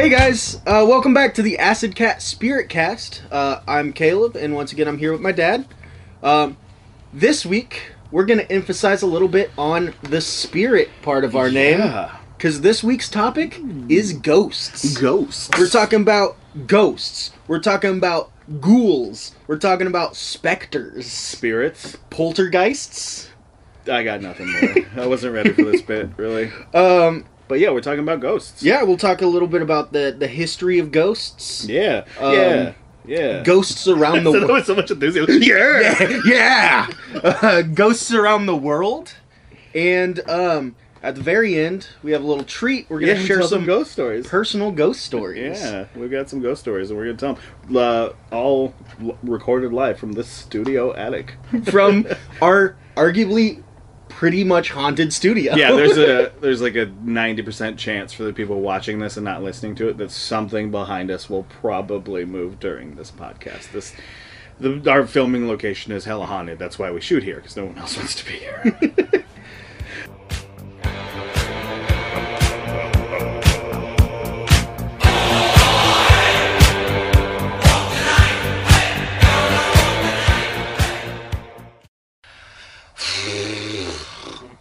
Hey guys, uh, welcome back to the Acid Cat Spirit Cast. Uh, I'm Caleb, and once again, I'm here with my dad. Um, this week, we're going to emphasize a little bit on the spirit part of our name, Yeah. because this week's topic is ghosts. Ghosts. We're talking about ghosts. We're talking about ghouls. We're talking about specters, spirits. poltergeists. I got nothing more. I wasn't ready for this bit, really. Um, But yeah, we're talking about ghosts. yeah, we'll talk a little bit about the the history of ghosts. Yeah. Um, yeah. Yeah. Ghosts around the world. so much enthusiasm. Yeah. yeah, uh, ghosts around the world, and um, at the very end, we have a little treat. We're gonna Yeah, share some some ghost stories. personal ghost stories. Yeah, we've got some ghost stories, and we're gonna tell them. Uh, all recorded live from this studio attic. from our arguably pretty much haunted studio. yeah, there's a there's like a ninety percent chance for the people watching this and not listening to it that something behind us will probably move during this podcast. This. The, our filming location is hella haunted. That's why we shoot here because no one else wants to be here.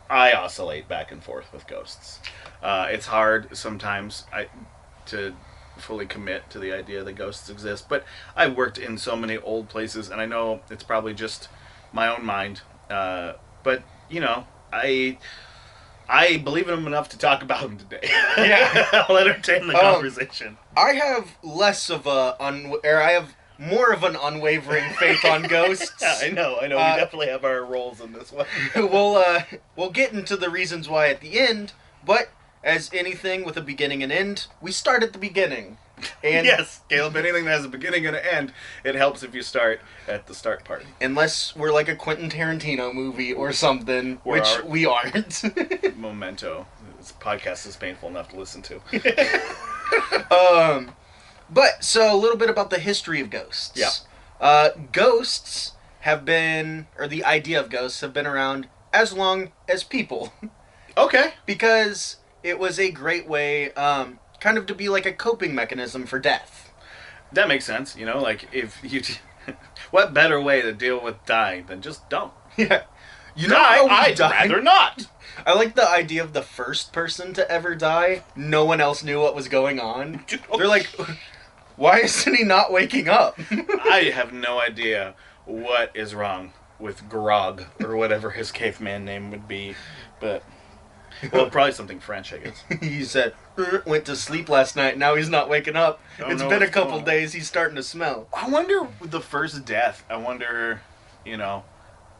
I oscillate back and forth with ghosts. Uh, it's hard sometimes I, to fully commit to the idea that ghosts exist, but I've worked in so many old places, and I know it's probably just my own mind. Uh, but you know, I I believe in them enough to talk about them today. Yeah. I'll entertain the Um, conversation. I have less of a un, or I have more of an unwavering faith on ghosts. Yeah, I know, I know. uh, we definitely have our roles in this one. we'll uh, we'll get into the reasons why at the end, but as anything with a beginning and end, we start at the beginning. And yes, Caleb. Anything that has a beginning and an end, it helps if you start at the start part. unless we're like a Quentin Tarantino movie or something, Or which we aren't. Memento. This podcast is painful enough to listen to. um, but so a little bit about the history of ghosts. Yeah. Uh, ghosts have been, or the idea of ghosts have been around as long as people, okay. because it was a great way, um, kind of to be like a coping mechanism for death. That makes sense. You know, like if you, what better way to deal with dying than just don't Yeah. You die? we I'd died? rather not. I like the idea of the first person to ever die. No one else knew what was going on. They're like, why isn't he not waking up? I have no idea what is wrong with Grog or whatever his caveman name would be, but well, probably something French, I guess. he said, "Er, went to sleep last night. Now he's not waking up. Don't It's been a couple days. He's starting to smell. I wonder the first death. I wonder, you know,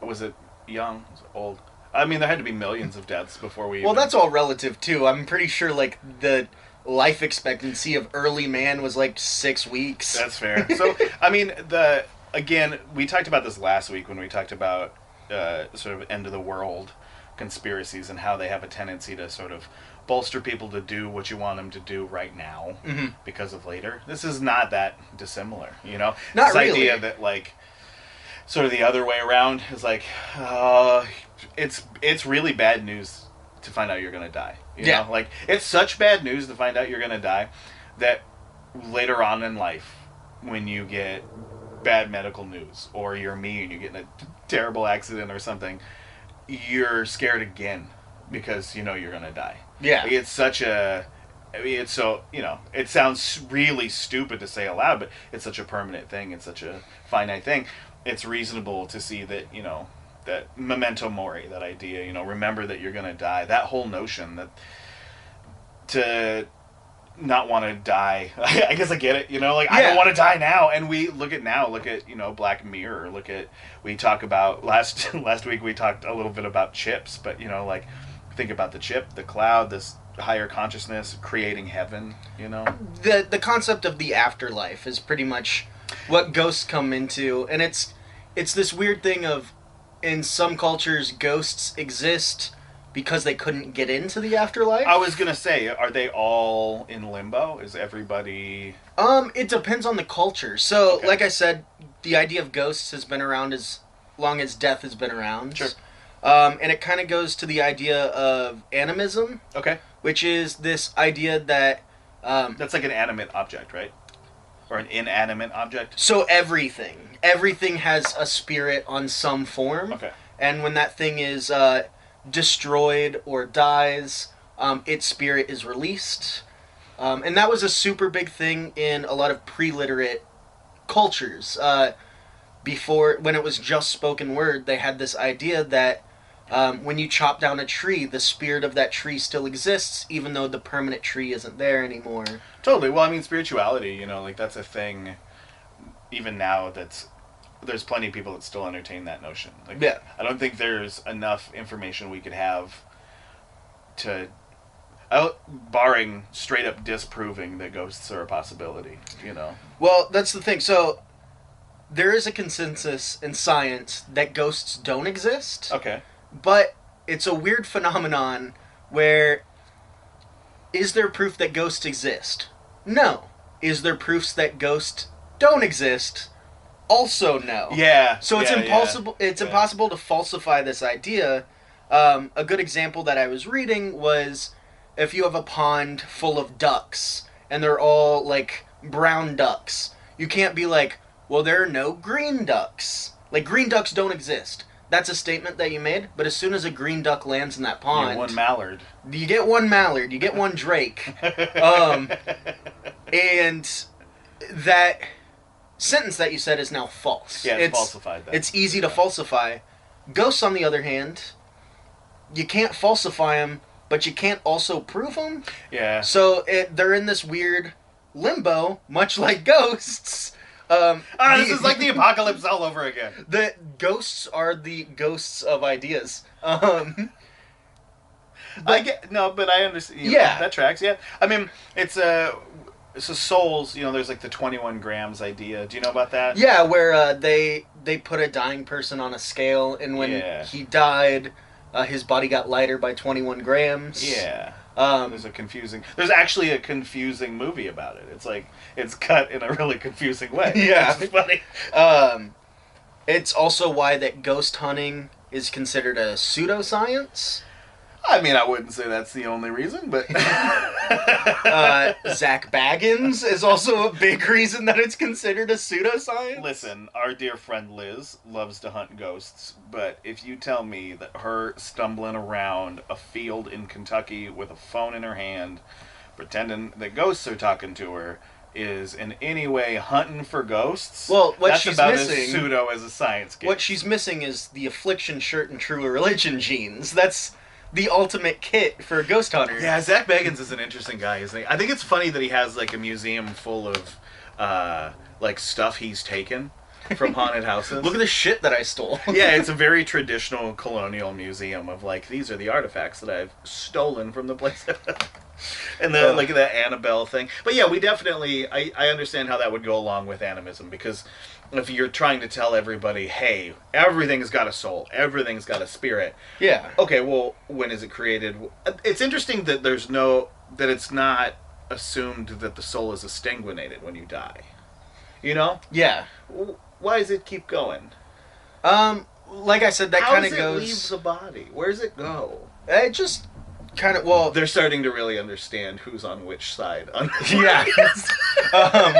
was it young? Was it old? I mean, there had to be millions of deaths before we. Well, even- that's all relative too. I'm pretty sure like the life expectancy of early man was like six weeks. That's fair. So, I mean, the again, we talked about this last week when we talked about uh, sort of end of the world conspiracies and how they have a tendency to sort of bolster people to do what you want them to do right now Mhm. because of later. This is not that dissimilar, you know. Not this really. idea that like sort of the other way around is like, uh, it's it's really bad news to find out you're gonna die. You Yeah. know? like it's such bad news to find out you're gonna die that later on in life, when you get bad medical news or you're me and you get in a terrible accident or something, you're scared again because you know you're gonna die. yeah. Like, it's such a. I mean, it's so you know. It sounds really stupid to say aloud, but it's such a permanent thing. It's such a finite thing. It's reasonable to see that you know that memento mori, that idea. You know, remember that you're gonna die. That whole notion that to not want to die. I guess I get it. You know, like I don't want to die now. And we look at now. Look at you know Black Mirror. Look at we talk about last last week. We talked a little bit about chips, but you know, like think about the chip, the cloud, this higher consciousness creating heaven. You know, the the concept of the afterlife is pretty much what ghosts come into and it's it's this weird thing of in some cultures ghosts exist because they couldn't get into the afterlife I was gonna say, are they all in limbo? Is everybody? um it depends on the culture so Okay. like i said the idea of ghosts has been around as long as death has been around Sure. um, and it kind of goes to the idea of animism Okay. which is this idea that Um, That's like an animate object, right? Or an inanimate object. so everything, everything has a spirit on some form, Okay. and when that thing is uh, destroyed or dies, um, its spirit is released. Um, and that was a super big thing in a lot of pre-literate cultures. Uh, before, when it was just spoken word, they had this idea that um, when you chop down a tree, the spirit of that tree still exists, even though the permanent tree isn't there anymore. Totally. Well, I mean, spirituality, you know, like that's a thing. Even now, that's there's plenty of people that still entertain that notion. Like, Yeah. I don't think there's enough information we could have to, out, barring straight up disproving that ghosts are a possibility. You know. Well, that's the thing. So, there is a consensus in science that ghosts don't exist, Okay. But it's a weird phenomenon where is there proof that ghosts exist? No. Is there proofs that ghosts don't exist? Also, no. Yeah. So it's yeah, yeah. impossible. It's Yeah. impossible to falsify this idea. Um, a good example that I was reading was if you have a pond full of ducks and they're all like brown ducks, you can't be like, well, there are no green ducks. Like green ducks don't exist. That's a statement that you made. But as soon as a green duck lands in that pond, one mallard. you get one mallard, you get one drake, Um, and that sentence that you said is now false. yeah, it's, falsified. That. It's easy to falsify. Ghosts, on the other hand, you can't falsify them, but you can't also prove them. yeah. So it, they're in this weird limbo, much like ghosts. Um, Ah, this the- is like the apocalypse all over again. the ghosts are the ghosts of ideas. Um, I get no, but I understand. you know, Yeah. that tracks. Yeah, I mean, it's a. so souls. You know, there's like the 21 grams idea. Do you know about that? yeah, where uh, they they put a dying person on a scale, and when Yeah. he died, uh, his body got lighter by twenty one grams. Yeah. Um, There's a confusing. There's actually a confusing movie about it. It's like it's cut in a really confusing way. Yeah. It's funny. Um, it's also why that ghost hunting is considered a pseudoscience. I mean, I wouldn't say that's the only reason, but Uh, Zak Bagans is also a big reason that it's considered a pseudoscience. Listen, our dear friend Liz loves to hunt ghosts, but if you tell me that her stumbling around a field in Kentucky with a phone in her hand, pretending that ghosts are talking to her, is in any way hunting for ghosts, Well, what that's she's about missing- as pseudo as a science game. What she's missing is the affliction shirt and true religion jeans. That's the ultimate kit for a ghost hunter. Yeah, Zak Bagans is an interesting guy, isn't he? I think it's funny that he has like a museum full of uh, like stuff he's taken from haunted houses. Look at the shit that I stole. yeah, it's a very traditional colonial museum of like these are the artifacts that I've stolen from the place. and then Ugh. like that Annabelle thing. But yeah, we definitely I, I understand how that would go along with animism because if you're trying to tell everybody, hey, everything's got a soul, everything's got a spirit. yeah. Okay, well, when is it created? It's interesting that there's no that it's not assumed that the soul is extinguinated when you die. You know? Yeah. Why does it keep going? Um, like I said, that kind of does it leave goes. the body? Where does it go? It just kind of well. They're starting to really understand who's on which side. On Yeah. um,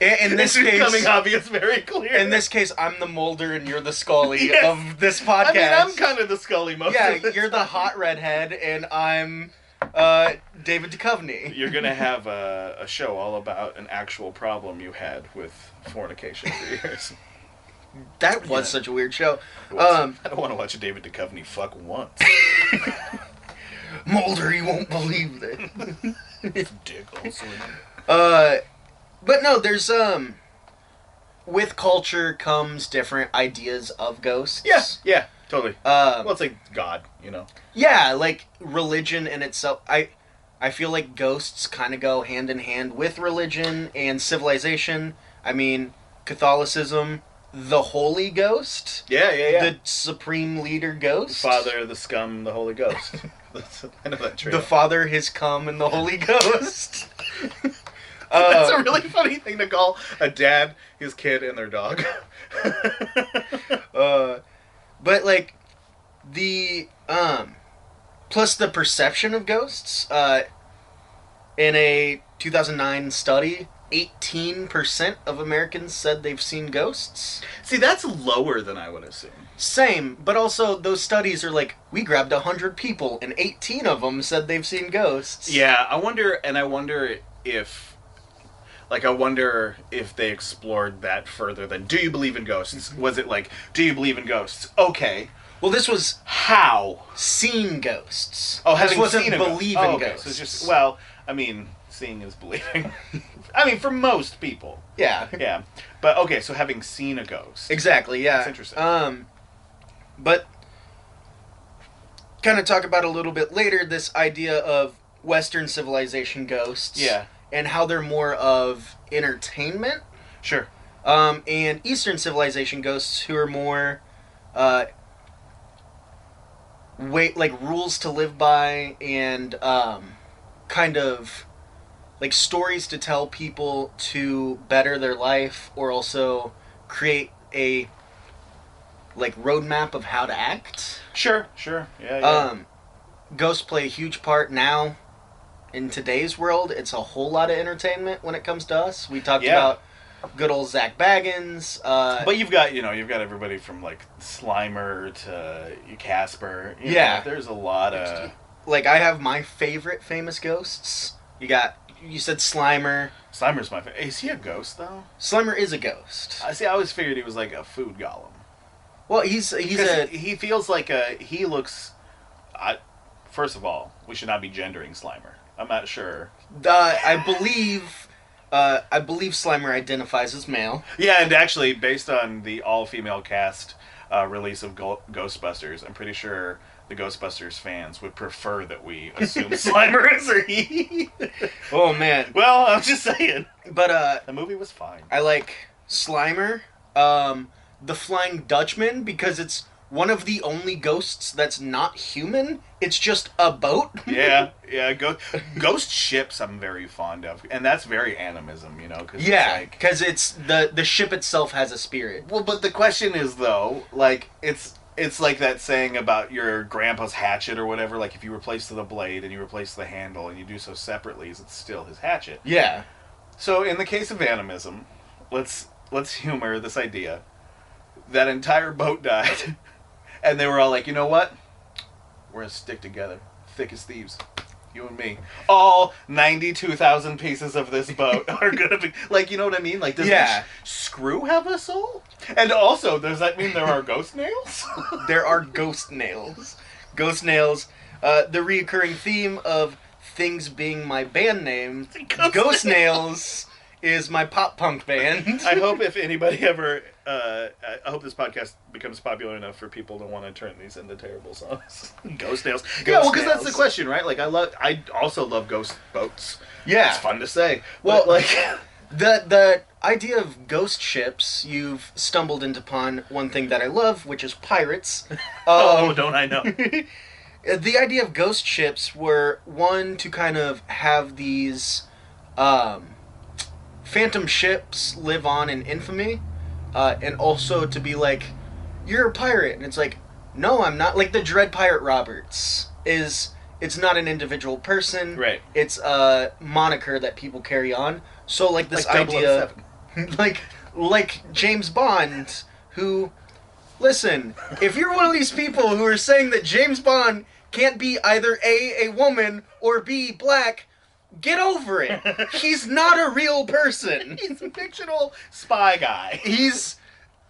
in, in it's this becoming case, obvious very clear. in this case, I'm the Mulder and you're the Scully Yes. of this podcast. I mean, I'm kind of the Scully most. yeah, of the you're the hot redhead, and I'm uh, David Duchovny. You're gonna have a, a show all about an actual problem you had with fornication for years. That was Yeah. such a weird show. Um, I don't want to watch a David Duchovny fuck once. Mulder, you won't believe it. Dick also. Uh, but no, there's um, with culture comes different ideas of ghosts. Yeah, yeah, totally. Um, Well, it's like God, you know. yeah, like religion in itself. I, I feel like ghosts kind of go hand in hand with religion and civilization. I mean, Catholicism, the Holy Ghost, Yeah, yeah, yeah. the supreme leader ghost, The Father, the scum, the Holy Ghost. That's, I know that the Father, His come, and the Holy Ghost. That's a really funny thing to call a dad, his kid, and their dog. Uh, but like the um, plus the perception of ghosts. Uh, In a 2009 study, 18% of Americans said they've seen ghosts. See, that's lower than I would assume. Same, but also those studies are like we grabbed 100 people and 18 of them said they've seen ghosts. Yeah, I wonder, and I wonder if, like, I wonder if they explored that further than do you believe in ghosts? Was it like, do you believe in ghosts? Okay. Well, this was How? seen ghosts. Oh, this having wasn't seen a ghost. believe Oh, in okay, ghosts. So just well, I mean, seeing is believing. I mean, for most people, yeah. yeah. But okay, so having seen a ghost, Exactly. Yeah. That's interesting. Um, but kind of talk about a little bit later this idea of Western civilization ghosts. yeah, And how they're more of entertainment. sure, Um, and Eastern civilization ghosts who are more, uh, wait like rules to live by and um, kind of like stories to tell people to better their life or also create a like roadmap of how to act. sure, sure, yeah, yeah. Um, ghosts play a huge part now in today's world. It's a whole lot of entertainment when it comes to us. We talked Yeah. about good old Zak Bagans. Uh, but you've got you know you've got everybody from like Slimer to Casper. you know, Yeah. there's a lot of like I have my favorite famous ghosts. You got you said Slimer. Slimer's my favorite. Is he a ghost though? Slimer is a ghost. I see. I always figured he was like a food golem. Well, he's he's a he feels like a he looks. I, first of all, we should not be gendering Slimer. I'm not sure. uh, I believe uh, I believe Slimer identifies as male. Yeah, and actually, based on the all-female cast uh, release of Go- Ghostbusters, I'm pretty sure the Ghostbusters fans would prefer that we assume Slimer is a he. Oh man. well, I'm just saying. But uh, The movie was fine. I like Slimer, um, the Flying Dutchman because it's one of the only ghosts that's not human. It's just a boat. Yeah, yeah. Go- ghost ships, I'm very fond of, and that's very animism, you know. Cause Yeah, because it's the the ship itself has a spirit. Well, but the question is though, like it's it's like that saying about your grandpa's hatchet or whatever. Like if you replace the blade and you replace the handle and you do so separately, is it's still his hatchet. Yeah. So in the case of animism, let's let's humor this idea. That entire boat died, and they were all like, you know what? We're gonna stick together, thick as thieves. You and me. All ninety-two thousand pieces of this boat are gonna be like, you know what I mean? Like, does Yeah. each screw have a soul? And also, does that mean there are ghost nails? There are ghost nails. Ghost nails. Uh, the reoccurring theme of things being my band name. Ghost Ghost Nails is my pop punk band. I hope if anybody ever, uh, I hope this podcast becomes popular enough for people to want to turn these into terrible songs. ghost nails. yeah, well, because that's the question, right? Like, I love, I also love ghost boats. Yeah. It's fun to say. Well, Well, like, The the idea of ghost ships, you've stumbled into upon one thing that I love, which is pirates. oh, Um, don't I know? the idea of ghost ships were one to kind of have these um, phantom ships live on in infamy, uh, and also to be like, you're a pirate, and it's like, no, I'm not. Like the Dread Pirate Roberts is. It's not an individual person. Right. It's a moniker that people carry on. So like this Like idea 007. like like James Bond who listen, if you're one of these people who are saying that James Bond can't be either A a woman or B black, get over it. He's not a real person. He's a fictional spy guy. He's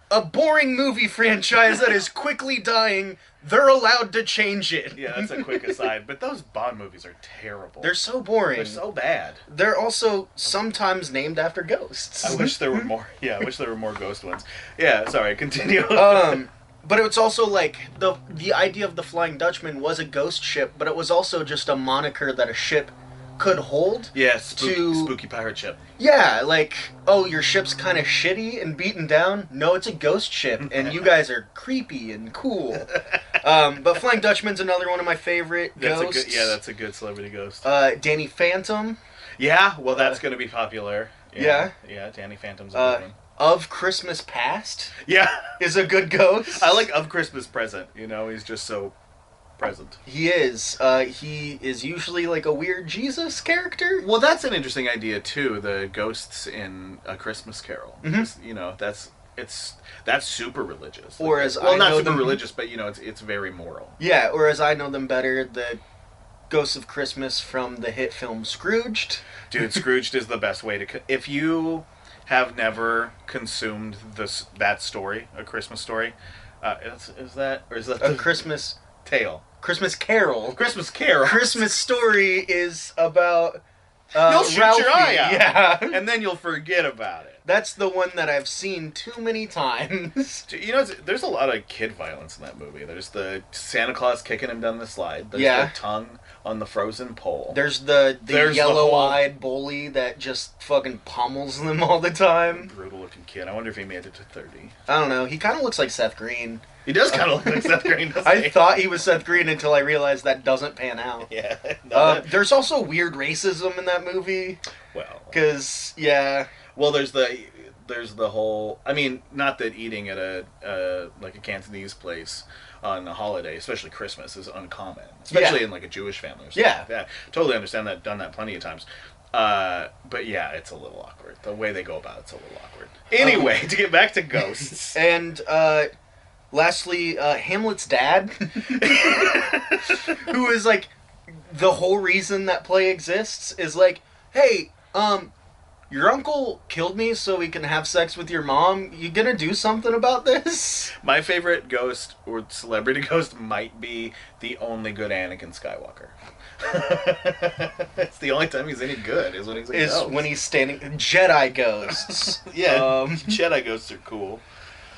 a boring movie franchise that is quickly dying. They're allowed to change it. Yeah, that's a quick aside. But those Bond movies are terrible. They're so boring. They're so bad. They're also sometimes named after ghosts. I wish there were more. Yeah, I wish there were more ghost ones. Yeah, sorry. Continue. um but it's also like the the idea of the flying dutchman was a ghost ship but it was also just a moniker that a ship could hold yeah, spook, to- spooky pirate ship. yeah like oh your ship's kind of shitty and beaten down no it's a ghost ship and you guys are creepy and cool um but flying dutchman's another one of my favorite That's ghosts a good. Yeah, that's a good celebrity ghost. uh danny phantom yeah, well, that's going to be popular. yeah. Yeah, Danny Phantom's a uh good one. of christmas past Yeah, is a good ghost I like of Christmas present. You know, he's just so present. He is. Uh, he is usually like a weird Jesus character. Well, that's an interesting idea too. The ghosts in A Christmas Carol. Mhm. You know, that's it's that's super religious. Or as well, I not know super them- religious, but you know, it's it's very moral. Yeah, or as I know them better, the Ghosts of Christmas from the hit film Scrooged. Dude, Scrooged is the best way to. Co- if you have never consumed this that story, a Christmas story, uh, is, is that or is that A Christmas tale? Christmas Carol. Christmas Carol. Christmas story is about. Uh, You'll shoot your eye out. Yeah, and then you'll forget about it. that's the one that I've seen too many times. You know, there's a lot of kid violence in that movie. There's the Santa Claus kicking him down the slide. There's Yeah. the tongue on the frozen pole. There's the the There's the whole- yellow-eyed bully that just fucking pummels them all the time. brutal looking kid. I wonder if he made it to 30. I don't know. He kind of looks like Seth Green. He does kind of look like Seth Green, doesn't I he? thought he was Seth Green until I realized that doesn't pan out. Yeah. No, Uh, that- there's also weird racism in that movie well, because yeah, well, there's the there's the whole. I mean, not that eating at a uh, like a Cantonese place on a holiday, especially Christmas, is uncommon, especially Yeah. in like a Jewish family. Or something Yeah. like that. Totally understand that. Done that plenty of times. Uh, but yeah, it's a little awkward. The way they go about it's a little awkward. Anyway, to get back to ghosts. and uh, lastly, uh, Hamlet's dad, who is like the whole reason that play exists, is like, hey, um. Your uncle killed me so he can have sex with your mom. You gonna do something about this? My favorite ghost or celebrity ghost might be the only good Anakin Skywalker. it's the only time he's any good is when he's a Is when he's standing Jedi ghosts. yeah Um, Jedi ghosts are cool.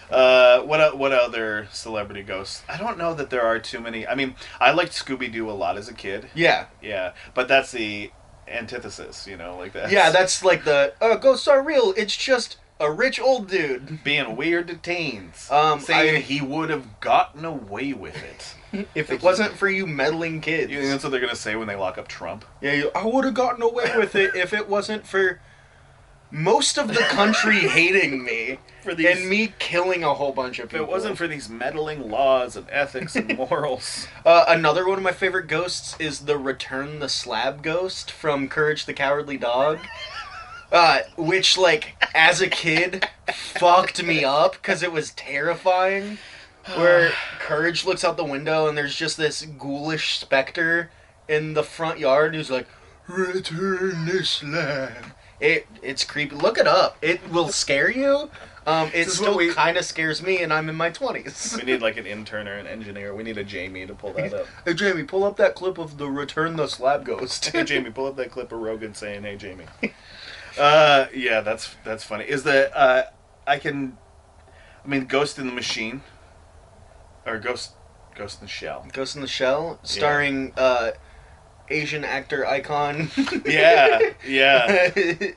Uh, what what other celebrity ghosts? I don't know that there are too many. I mean, I liked Scooby Doo a lot as a kid. yeah. Yeah, but that's the antithesis, you know, like that. Yeah, that's like the uh, ghosts are real. It's just a rich old dude. being weird to teens. Um, saying I- he would have gotten away with it. If it wasn't for you meddling kids, You think that's what they're gonna say when they lock up Trump? yeah, you, I would have gotten away with it if it wasn't for most of the country hating me For these, and me killing a whole bunch of if people. it wasn't for these meddling laws of ethics and morals. uh, another one of my favorite ghosts is the Return the Slab ghost from Courage the Cowardly Dog. Uh, which, like, as a kid, fucked me up because it was terrifying. where Courage looks out the window and there's just this ghoulish specter in the front yard who's like, "Return this land." It it's creepy. Look it up. It will scare you. Um, it This is what still we- kind of scares me, and I'm in my twenties. we need like an intern or an engineer. We need a Jamie to pull that up. Hey Jamie, pull up that clip of the Return the Slab Ghost. Hey Jamie, pull up that clip of Rogan saying, "Hey Jamie." Uh, yeah, that's that's funny. Is that uh, I can, I mean, Ghost in the Machine, or Ghost, Ghost in the Shell. Ghost in the Shell, starring uh, Asian actor icon. Yeah, yeah.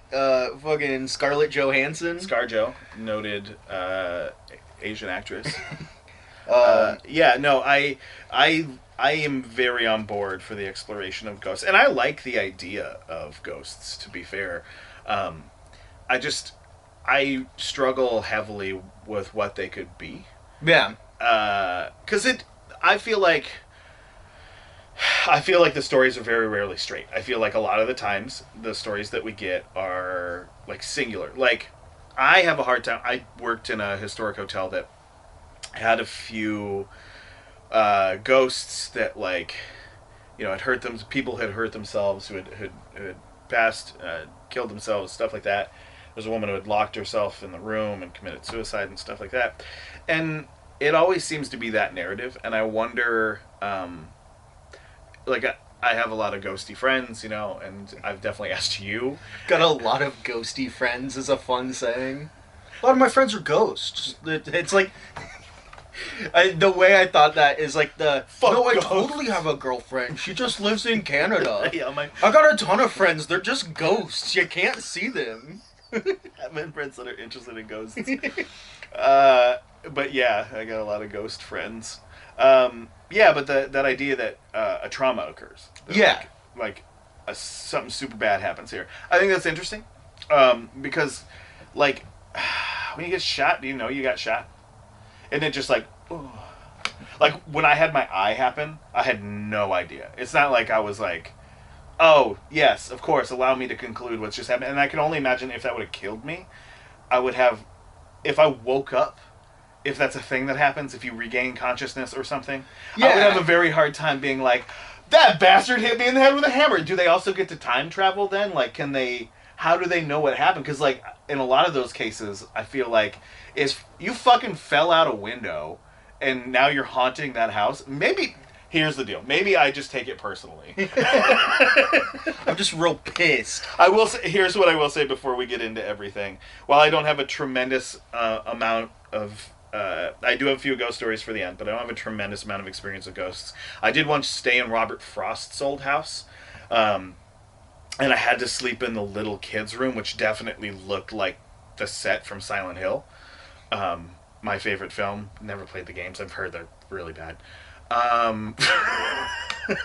uh, fucking Scarlett Johansson. ScarJo, noted uh, Asian actress. Uh, Uh, yeah, no, I, I, I am very on board for the exploration of ghosts, and I like the idea of ghosts. To be fair, um, I just, I struggle heavily with what they could be, yeah. because it. I feel like. I feel like the stories are very rarely straight. I feel like a lot of the times the stories that we get are like singular. Like I have a hard time. I worked in a historic hotel that had a few uh, ghosts that like you know had hurt them. People had hurt themselves who had had, who had passed, uh, killed themselves, stuff like that. There's a woman who had locked herself in the room and committed suicide and stuff like that. And it always seems to be that narrative. And I wonder, um, like I, I have a lot of ghosty friends, you know, and I've definitely asked you. Got a lot of ghosty friends is a fun saying. A lot of my friends are ghosts. It's like I, the way I thought that is like the Fuck no, I ghosts." totally have a girlfriend. She just lives in Canada. yeah, my I got a ton of friends. They're just ghosts. You can't see them. I've been friends that are interested in ghosts. uh, but yeah, I got a lot of ghost friends. Um, yeah, but the, that idea that uh, a trauma occurs. That, Yeah. Like, like a, something super bad happens here. I think that's interesting um, because, like, when you get shot, do you know you got shot? And it just like, oh, Like when I had my eye happen, I had no idea. It's not like I was like, "Oh, yes, of course, allow me to conclude what's just happened." And I can only imagine if that would have killed me, I would have if I woke up, if that's a thing that happens, if you regain consciousness or something, I would have a very hard time being like, "That bastard hit me in the head with a hammer." Do they also get to time travel then? Like can they how do they know what happened? Cuz like in a lot of those cases, I feel like if you fucking fell out a window and now you're haunting that house, maybe here's the deal. Maybe I just take it personally. I'm just real pissed. I will say, here's what I will say before we get into everything. While I don't have a tremendous uh, amount of uh, I do have a few ghost stories for the end, but I don't have a tremendous amount of experience with ghosts. I did once stay in Robert Frost's old house, um, and I had to sleep in the little kids' room, which definitely looked like the set from Silent Hill. Um, my favorite film. Never played the games. I've heard they're really bad. Um,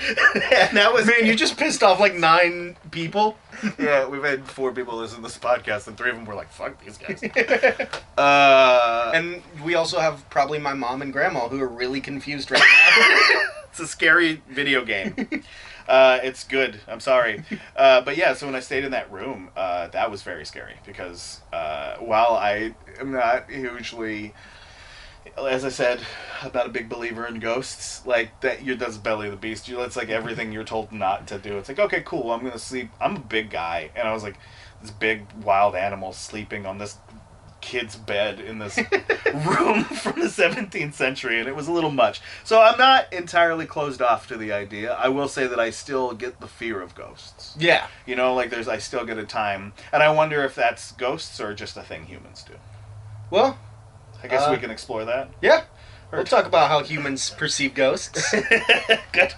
and that was Man, you just pissed off like nine people. yeah, we've had four people listen to this podcast, and three of them were like, "Fuck these guys." uh, and And we also have probably my mom and grandma who are really confused right now. it's a scary video game. Uh, it's good. I'm sorry, uh, but yeah. So when I stayed in that room, uh, that was very scary because uh, while I am not hugely, as I said, I'm not a big believer in ghosts. Like that, you that's belly of the beast. You, it's like everything you're told not to do. It's like okay, cool. I'm gonna sleep. I'm a big guy, and I was like this big wild animal sleeping on this kid's bed in this room from the 17th century and it was a little much so i'm not entirely closed off to the idea i will say that i still get the fear of ghosts yeah. you know like there's i still get a time and i wonder if that's ghosts or just a thing humans do Well, i guess Uh, we can explore that yeah. We'll talk about how humans perceive ghosts. good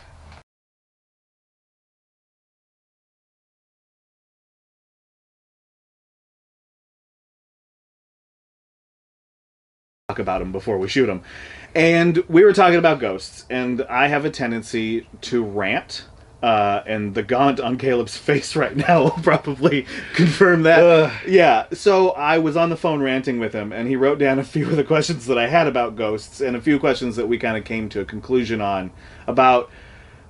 talk about them before we shoot them. And we were talking about ghosts, and I have a tendency to rant. Uh, and the gaunt on Caleb's face right now will probably confirm that. Ugh. Yeah, so I was on the phone ranting with him, and he wrote down a few of the questions that I had about ghosts, and a few questions that we kind of came to a conclusion on about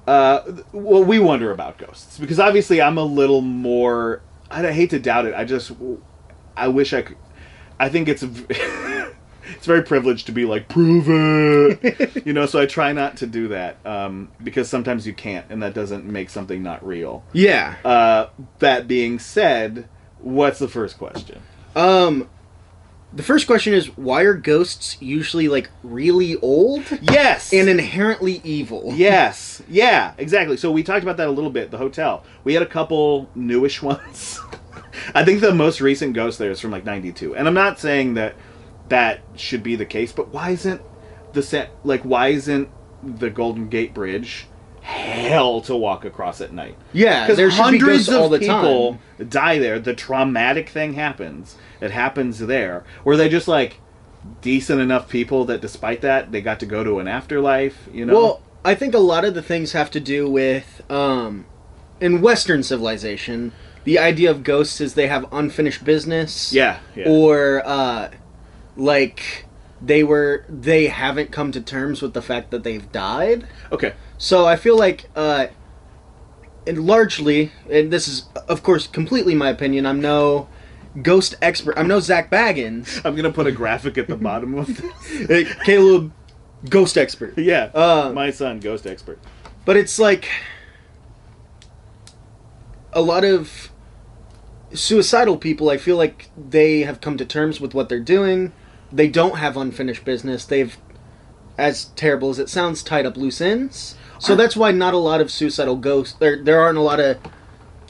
uh, well, we wonder about ghosts because obviously I'm a little more. I hate to doubt it. I just, I wish I could. I think it's, it's very privileged to be like prove it, you know. So I try not to do that um, because sometimes you can't, and that doesn't make something not real. yeah. Uh, that being said, what's the first question? Um, the first question is why are ghosts usually like really old Yes, and inherently evil? Yes. Yeah, exactly. So we talked about that a little bit. The hotel. We had a couple newish ones. I think the most recent ghost there is from like 92. And I'm not saying that that should be the case, but why isn't the set like why isn't the Golden Gate Bridge hell to walk across at night? Yeah, Because there should be hundreds of all the people time. die there. The traumatic thing happens. It happens there. Were they just like decent enough people that despite that they got to go to an afterlife? You know. Well, I think a lot of the things have to do with um, in Western civilization, the idea of ghosts is they have unfinished business. Yeah, yeah. Or uh, like they were they haven't come to terms with the fact that they've died. okay. So I feel like, uh, and largely, and this is of course completely my opinion. I'm no ghost expert. I'm no Zak Bagans. I'm gonna put a graphic at the bottom of this. Caleb, ghost expert. yeah, Uh, my son, ghost expert. But it's like a lot of suicidal people. I feel like they have come to terms with what they're doing. They don't have unfinished business. They've, as terrible as it sounds, tied up loose ends. So that's why not a lot of suicidal ghosts. There, there aren't a lot of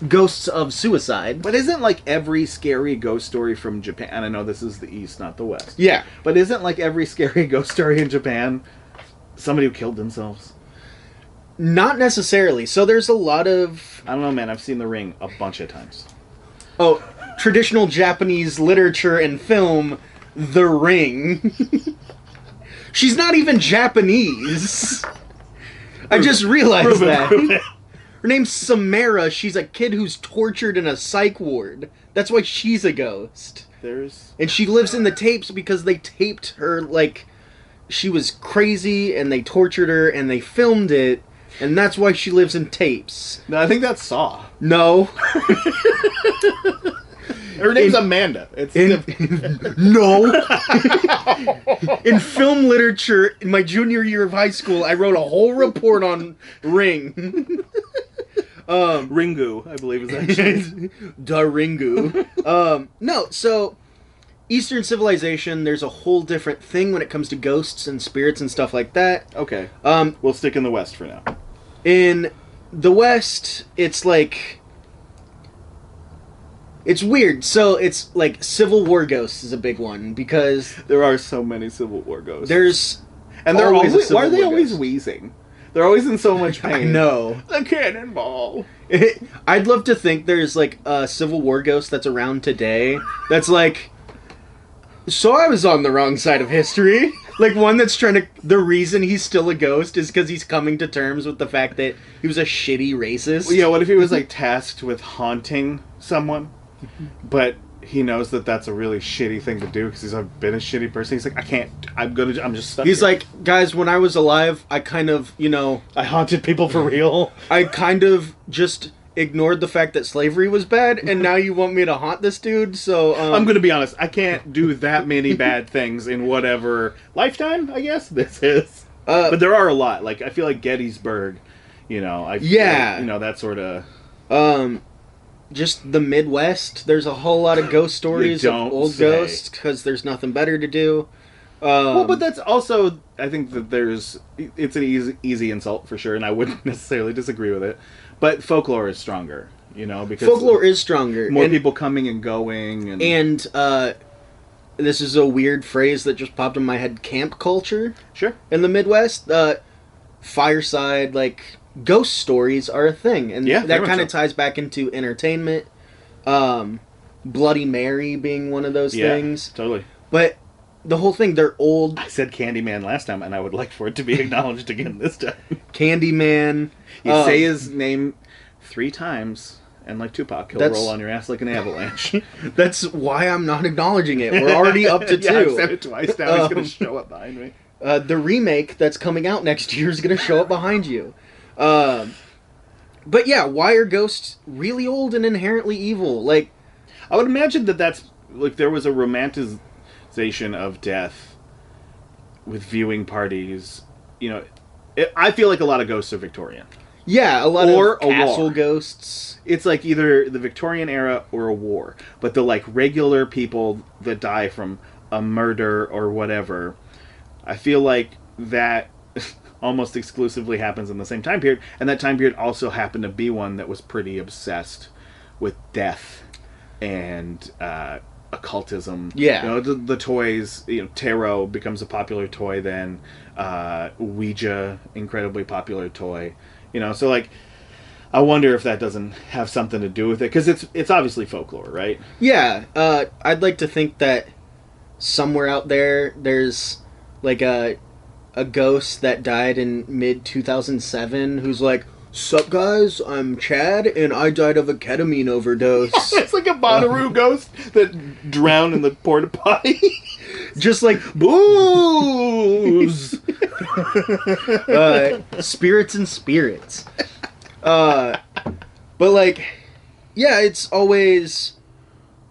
ghosts of suicide. But isn't like every scary ghost story from Japan? And I know this is the East, not the West. Yeah. But isn't like every scary ghost story in Japan somebody who killed themselves? Not necessarily. So there's a lot of I don't know, man. I've seen The Ring a bunch of times. oh traditional Japanese literature and film, The Ring. She's not even Japanese. I just realized that. Her name's Samara. She's a kid who's tortured in a psych ward. That's why she's a ghost. There's And she lives in the tapes because they taped her like she was crazy and they tortured her and they filmed it and that's why she lives in tapes. No, I think that's Saw. No. Her name's In- Amanda. It's In, no. in film literature, in my junior year of high school, I wrote a whole report on Ring. um, Ringu, I believe is actually. Daringu. Um, no, so Eastern civilization, there's a whole different thing when it comes to ghosts and spirits and stuff like that. okay, Um, we'll stick in the West for now. in the West, it's like it's weird. So it's like Civil War ghosts is a big one because There are so many Civil War ghosts. there's and they're always always, why are they War always ghost. wheezing? They're always in so much pain. I know. The cannonball. I'd love to think there's like a Civil War ghost that's around today that's like so I was on the wrong side of history. Like one that's trying to the reason he's still a ghost is cuz he's coming to terms with the fact that he was a shitty racist. Well, yeah, what if he was like tasked with haunting someone, but he knows that that's a really shitty thing to do because he's been a shitty person. He's like, I can't. I'm gonna. I'm just stuck. He's here." like, guys, when I was alive, I kind of, you know, I haunted people for real. I kind of just ignored the fact that slavery was bad, and now you want me to haunt this dude. So um, I'm gonna be honest. I can't do that many bad things in whatever lifetime. I guess this is. Uh, But there are a lot. Like I feel like Gettysburg. You know. I Yeah. You know that sort of. um, just the Midwest. There's a whole lot of ghost stories of old say. ghosts because there's nothing better to do. Um, Well, but that's also. I think that there's. It's an easy, easy insult for sure, and I wouldn't necessarily disagree with it. But folklore is stronger. You know, because folklore is stronger. more and, people coming and going, and, and uh, this is a weird phrase that just popped in my head: camp culture. sure. in the Midwest, uh, fireside like ghost stories are a thing, and Yeah, that kind of so. ties back into entertainment. Um, Bloody Mary being one of those Yeah, things, totally. but the whole thing they're old. I said Candyman last time, and I would like for it to be acknowledged again this time. Candyman. You um, say his name three times, and like Tupac, he'll roll on your ass like an avalanche. That's why I'm not acknowledging it. We're already up to yeah, I've two. said it twice now. He's Um, gonna show up behind me. Uh, the remake that's coming out next year is going to show up behind you. Um, but yeah, why are ghosts really old and inherently evil? Like, I would imagine that that's like there was a romanticization of death with viewing parties. You know, it, I feel like a lot of ghosts are Victorian. yeah, a lot Or of castle ghosts. It's like either the Victorian era or a war, but the like regular people that die from a murder or whatever. I feel like that almost exclusively happens in the same time period, and that time period also happened to be one that was pretty obsessed with death and uh, occultism. Yeah. you know the, the toys. You know, tarot becomes a popular toy. Then uh, Ouija, incredibly popular toy. You know, so like. I wonder if that doesn't have something to do with it because it's it's obviously folklore, right? Yeah, uh, I'd like to think that somewhere out there there's like a a ghost that died in mid 2007 who's like, "Sup guys, I'm Chad and I died of a ketamine overdose." it's like a Bonnaroo ghost that drowned in the porta potty. Just like Booze. uh, spirits and spirits. Uh, but like, yeah, it's always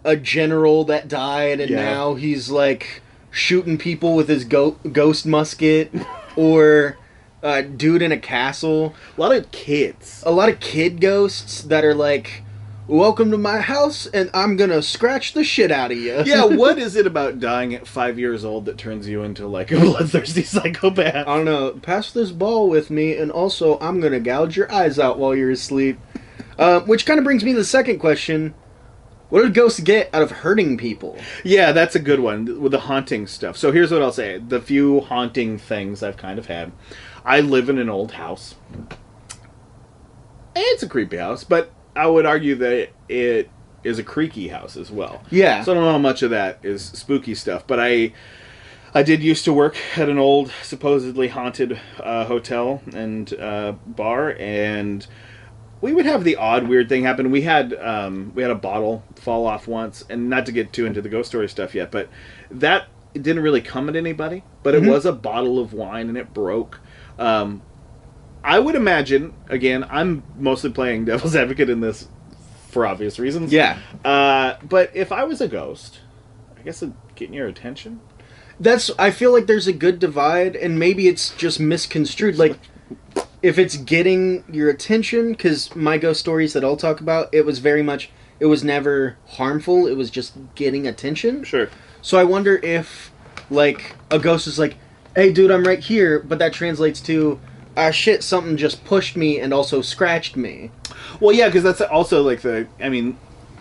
a general that died, and Yeah. now he's like shooting people with his go- ghost musket, or a dude in a castle. a lot of kids. A lot of kid ghosts that are like, "Welcome to my house, and I'm gonna scratch the shit out of you." Yeah, what is it about dying at five years old that turns you into like a bloodthirsty psychopath? I don't know. Pass this ball with me, and also I'm gonna gouge your eyes out while you're asleep. Uh, which kind of brings me to the second question: What did ghosts get out of hurting people? Yeah, that's a good one with the haunting stuff. So here's what I'll say: the few haunting things I've kind of had. I live in an old house. It's a creepy house, but I would argue that it is a creaky house as well. Yeah, So I don't know how much of that is spooky stuff, but I I did used to work at an old supposedly haunted uh, hotel and uh, bar, and we would have the odd weird thing happen. We had um, we had a bottle fall off once, and not to get too into the ghost story stuff yet, but that didn't really come at anybody, but it was a bottle of wine and it broke. Um, I would imagine. Again, I'm mostly playing devil's advocate in this for obvious reasons. Yeah. Uh, but if I was a ghost, I guess it'd getting your attention. That's I feel like there's a good divide and maybe it's just misconstrued like if it's getting your attention cuz my ghost stories that I'll talk about it was very much it was never harmful it was just getting attention. Sure. So I wonder if like a ghost is like hey dude I'm right here but that translates to ah shit something just pushed me and also scratched me. Well, yeah, because that's also like the. I mean,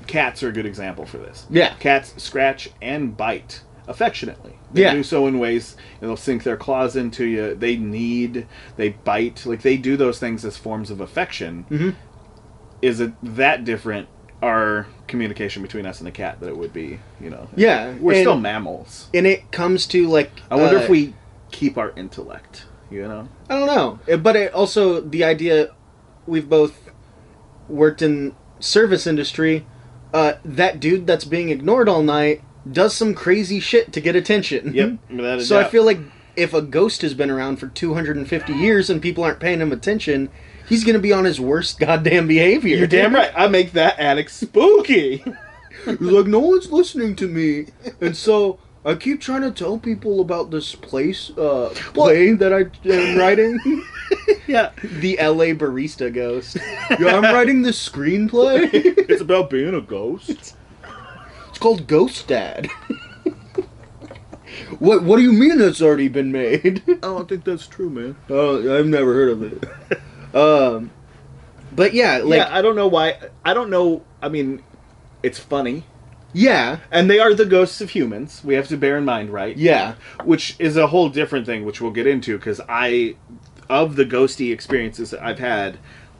cats are a good example for this. Yeah. Cats scratch and bite affectionately. They Yeah. do so in ways they'll sink their claws into you. They need, they bite, like they do those things as forms of affection. Mhm. Is it that different? Our communication between us and the cat that it would be, you know. Yeah, we're and- still mammals. And it comes to like I wonder uh, if we keep our intellect. You know. I don't know, Uh, but it also the idea we've both worked in service industry. Uh, that dude that's being ignored all night does some crazy shit to get attention. Yep. so I feel like if a ghost has been around for 250 years and people aren't paying him attention, he's gonna be on his worst goddamn behavior. You're damn right. I make that attic spooky. He's like, no one's listening to me, and so I keep trying to tell people about this place uh, play that I am writing. yeah. the LA barista ghost. Yeah, I'm writing this screenplay. it's about being a ghost. It's called Ghost Dad. what What do you mean it's already been made? I don't think that's true, man. oh, I've never heard of it. Um, but yeah, like yeah, I don't know why. I don't know. I mean, it's funny, yeah, and they are the ghosts of humans. We have to bear in mind, right? yeah, Which is a whole different thing, which we'll get into, because I, of the ghosty experiences that I've had,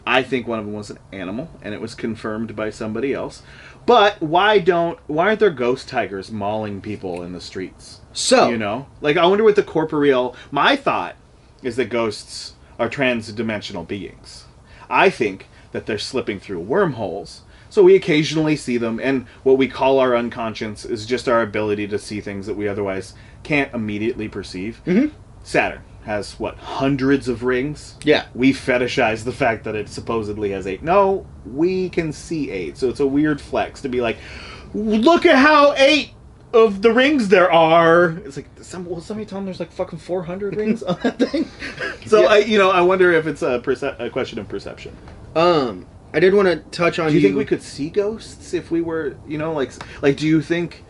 I think one of them was an animal, and it was confirmed by somebody else. But why don't? Why aren't there ghost tigers mauling people in the streets? So You know, like I wonder what the corporeal. My thought is that ghosts are trans-dimensional beings. I think that they're slipping through wormholes. So we occasionally see them, and what we call our unconscious is just our ability to see things that we otherwise can't immediately perceive. Mhm. Saturn has what hundreds of rings. yeah, We fetishize the fact that it supposedly has eight. No, we can see eight, so it's a weird flex to be like, look at how eight of the rings there are. It's like some well, somebody tell them there's like fucking four hundred rings on that thing. So Yeah. I, you know, I wonder if it's a, perce- a question of perception. um, I did want to touch on. Do you think we could see ghosts if we were, you know, like like do you think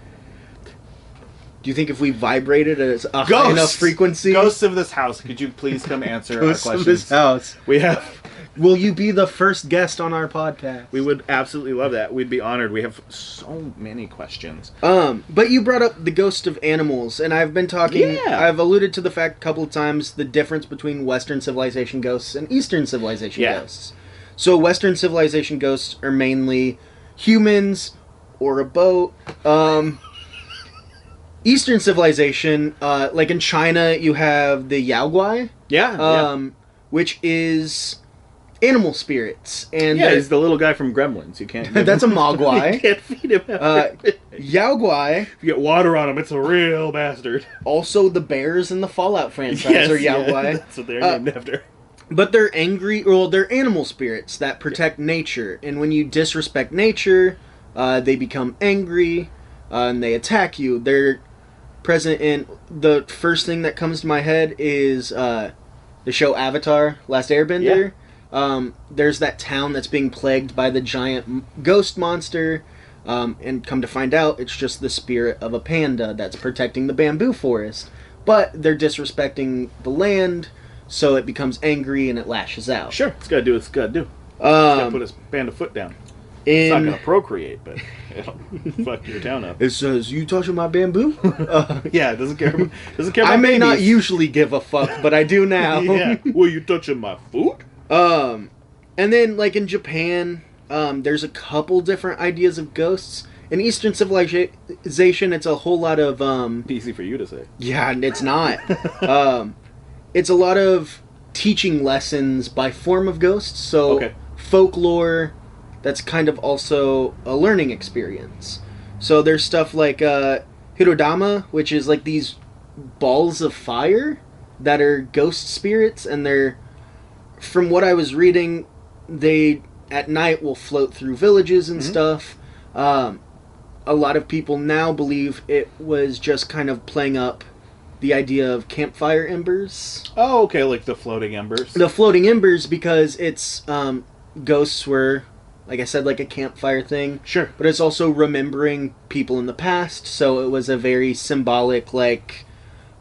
Do you think if we vibrated at a high enough frequency, Ghosts of this house, could you please come answer Ghosts our of questions? this house, We have will you be the first guest on our podcast? we would absolutely love that. We'd be honored. We have so many questions. Um, but you brought up the ghost of animals, and I've been talking. Yeah. I've alluded to the fact a couple of times the difference between Western civilization ghosts and Eastern civilization Yeah. ghosts. So Western civilization ghosts are mainly humans or a boat. Um, Eastern civilization, uh, like in China, you have the Yao Guai, Yeah, um, which is animal spirits, and yeah. he's the little guy from Gremlins. You can't. That's him- a Mogwai. you can't feed him. uh, Yao Guai. if you get water on him, it's a real bastard. Also, the bears in the Fallout franchise are Yao yeah, Guai. That's what they're Uh, named after. But they're angry, well, they're animal spirits that protect nature. And when you disrespect nature, uh, they become angry uh, and they attack you. They're present in. The first thing that comes to my head is uh, the show Avatar Last Airbender. Yeah. Um, there's that town that's being plagued by the giant m- ghost monster. Um, and come to find out, it's just the spirit of a panda that's protecting the bamboo forest. But they're disrespecting the land, so it becomes angry and it lashes out. Sure, it's got to do what it's got to do. It's got to Um, put its band of foot down. It's not going to procreate, but it'll fuck your town up. it says, "You touching my bamboo?" Uh, Yeah, it doesn't care. Doesn't care. I may not usually give a fuck, but I do now. yeah. Well, you touching my food? Um, and then like in Japan, um, there's a couple different ideas of ghosts. In Eastern civilization, it's a whole lot of um, Easy for you to say. yeah, it's not. um, it's a lot of teaching lessons by form of ghosts. So Okay. folklore, that's kind of also a learning experience. So there's stuff like, uh, hitodama, which is like these balls of fire that are ghost spirits, and they're, from what I was reading, they at night will float through villages and Mhm. stuff. Um, a lot of people now believe it was just kind of playing up the idea of campfire embers. Oh, okay, like the floating embers. The floating embers because it's um, ghosts were, like I said, like a campfire thing Sure. but it's also remembering people in the past. So it was a very symbolic, like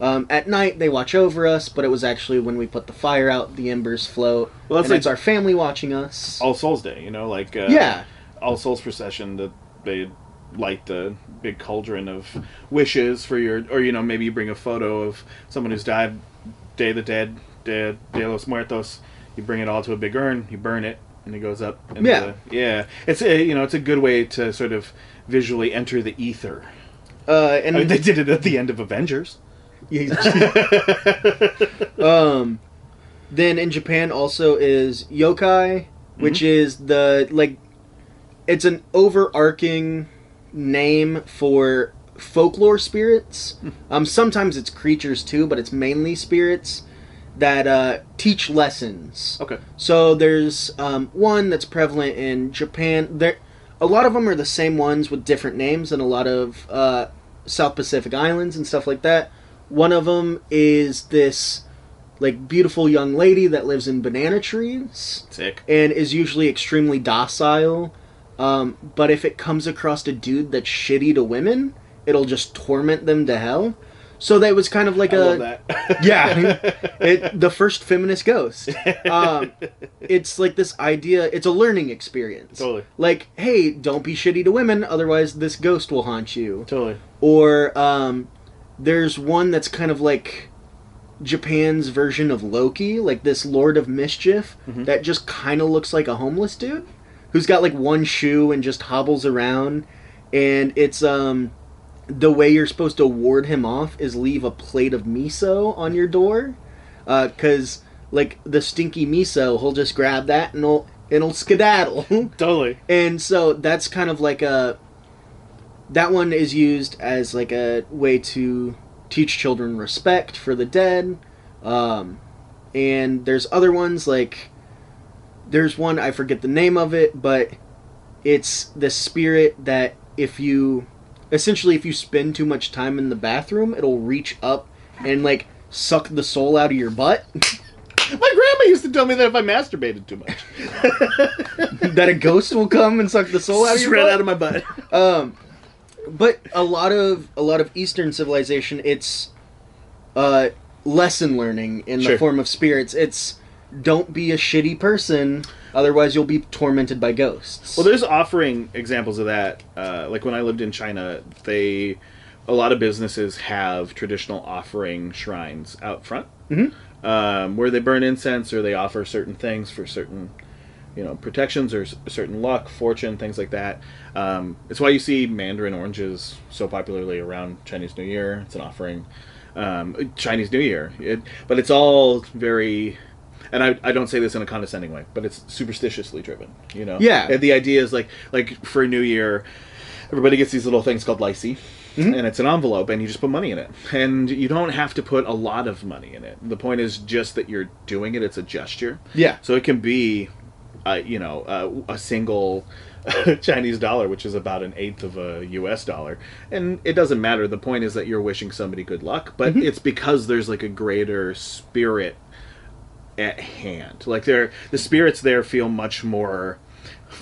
um, at night they watch over us, but it was actually when we put the fire out, the embers float. Well, that's and like it's our family watching us. All Souls Day, you know, like uh, yeah, All Souls procession that they light the big cauldron of wishes for your, or you know, maybe you bring a photo of someone who's died, Day of the Dead, Day, Day de los Muertos. You bring it all to a big urn, you burn it, and it goes up. Yeah. the- yeah. It's a, you know, it's a good way to sort of visually enter the ether. uh, and I mean, they did it at the end of Avengers. um, then in Japan also is yokai, which is the like, it's an overarching name for folklore spirits. Um, sometimes it's creatures too, but it's mainly spirits that uh, teach lessons. okay. So there's um, one that's prevalent in Japan. There, a lot of them are the same ones with different names, and a lot of uh, South Pacific islands and stuff like that. One of them is this like beautiful young lady that lives in banana trees Sick. and is usually extremely docile. Um, but if it comes across a dude that's shitty to women, it'll just torment them to hell. So that was kind of like I a love that. yeah, it, the first feminist ghost. Um, it's like this idea. It's a learning experience. Totally. Like, hey, don't be shitty to women, otherwise this ghost will haunt you. Totally. Or um, there's one that's kind of like Japan's version of Loki, like this Lord of Mischief Mhm. that just kind of looks like a homeless dude who's got like one shoe and just hobbles around. And it's um the way you're supposed to ward him off is leave a plate of miso on your door, because like the stinky miso, he'll just grab that and he'll it'll skedaddle. Totally. and so that's kind of like a that one is used as like a way to teach children respect for the dead um, and there's other ones like there's one i forget the name of it but it's the spirit that if you essentially if you spend too much time in the bathroom it'll reach up and like suck the soul out of your butt My grandma used to tell me that if I masturbated too much, that a ghost will come and suck the soul out of your butt out of my butt. Um, but a lot of a lot of Eastern civilization, it's uh, lesson learning in Sure. the form of spirits. It's don't be a shitty person, otherwise you'll be tormented by ghosts. Well, there's offering examples of that. Uh, like when I lived in China, they a lot of businesses have traditional offering shrines out front, Mhm. um, where they burn incense or they offer certain things for certain, you know, protections or s- certain luck, fortune, things like that. Um, it's why you see mandarin oranges so popularly around Chinese New Year. It's an offering. Um, Chinese New Year, it, but it's all very and I, I don't say this in a condescending way, but it's superstitiously driven. You know, Yeah. And the idea is like like for New Year, everybody gets these little things called lai see, Mhm. and it's an envelope, and you just put money in it, and you don't have to put a lot of money in it. The point is just that you're doing it; it's a gesture. yeah, So it can be, uh, you know, uh, a single Chinese dollar, which is about an eighth of a U.S. dollar, and it doesn't matter. The point is that you're wishing somebody good luck, but Mhm. it's because there's like a greater spirit at hand. Like they're the spirits there feel much more.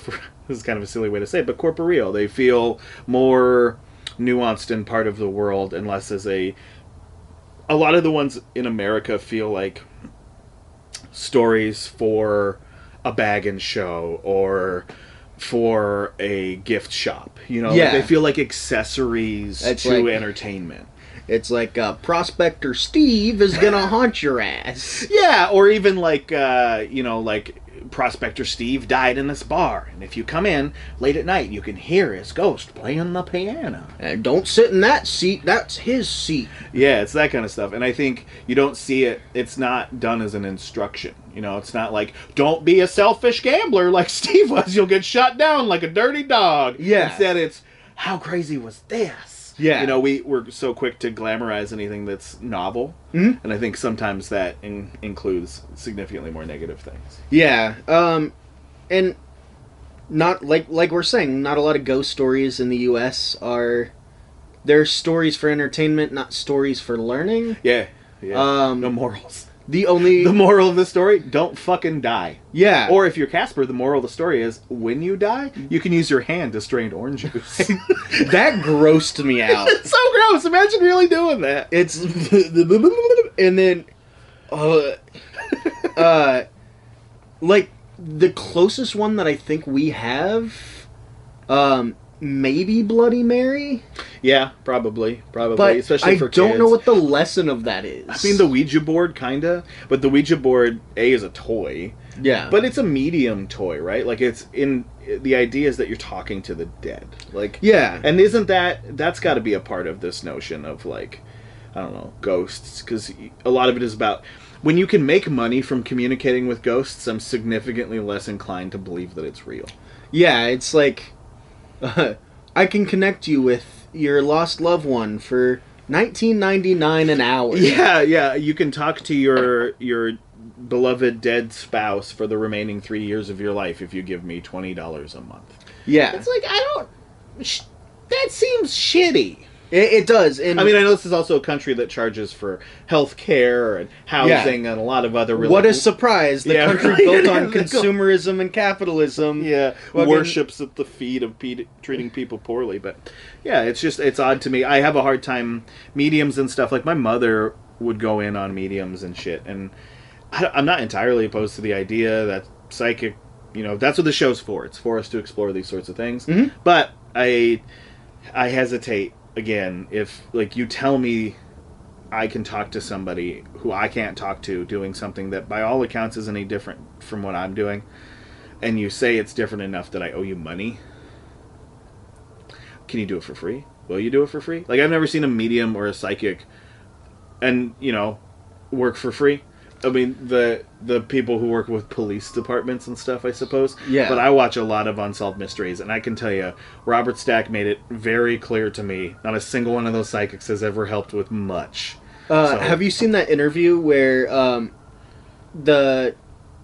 This is kind of a silly way to say it, but corporeal. They feel more nuanced and part of the world, and less as a. A lot of the ones in America feel like stories for a Bagans show or for a gift shop. You know, like Yeah. they feel like accessories to like- entertainment. It's like uh, Prospector Steve is gonna haunt your ass. Yeah, or even like uh, you know, like Prospector Steve died in this bar, and if you come in late at night, you can hear his ghost playing the piano. Uh, don't sit in that seat. That's his seat. Yeah, it's that kind of stuff, and I think you don't see it. It's not done as an instruction. You know, it's not like don't be a selfish gambler like Steve was. You'll get shot down like a dirty dog. Yeah. Instead, it's how crazy was this? Yeah. You know, we we're so quick to glamorize anything that's novel, Mhm. and I think sometimes that in, includes significantly more negative things. Yeah, um, and not like like we're saying, not a lot of ghost stories in the U.S. are. They're stories for entertainment, not stories for learning. Yeah. Yeah. Um, no morals. The only The moral of the story: don't fucking die. yeah, Or if you're Casper, the moral of the story is: when you die, you can use your hand to strain orange juice. that grossed me out. it's so gross. Imagine really doing that. It's and then, uh, uh, like the closest one that I think we have, um, maybe Bloody Mary, Yeah, probably, probably, especially for kids. but especially I for don't kids. know what the lesson of that is. I mean, the Ouija board, kinda, but the Ouija board a is a toy, yeah, but it's a medium toy, right? Like it's in the idea is that you're talking to the dead, like yeah, And isn't that that's got to be a part of this notion of like I don't know ghosts because a lot of it is about when you can make money from communicating with ghosts. I'm significantly less inclined to believe that it's real. yeah. It's like uh, I can connect you with your lost loved one for nineteen ninety nine an hour. Yeah, yeah. You can talk to your your beloved dead spouse for the remaining three years of your life if you give me twenty dollars a month. yeah. It's like I don't. Sh- that seems shitty. It, it does. And I mean, I know this is also a country that charges for health care and housing and a lot of other really what a surprise! The Yeah, country built on consumerism and capitalism. yeah Fucking- worships at the feet of pe- treating people poorly. But yeah, it's just it's odd to me. I have a hard time mediums and stuff. Like my mother would go in on mediums and shit, and I, I'm not entirely opposed to the idea that psychic. You know, that's what the show's for. It's for us to explore these sorts of things. Mhm. But I, I hesitate again if like you tell me I can talk to somebody who I can't talk to doing something that by all accounts isn't any different from what I'm doing and you say it's different enough that I owe you money. Can you do it for free? Will you do it for free? Like I've never seen a medium or a psychic and, you know, work for free. I mean the the people who work with police departments and stuff, I suppose. Yeah. But I watch a lot of unsolved mysteries, and I can tell you, Robert Stack made it very clear to me. Not a single one of those psychics has ever helped with much. Uh, So- Have you seen that interview where um, the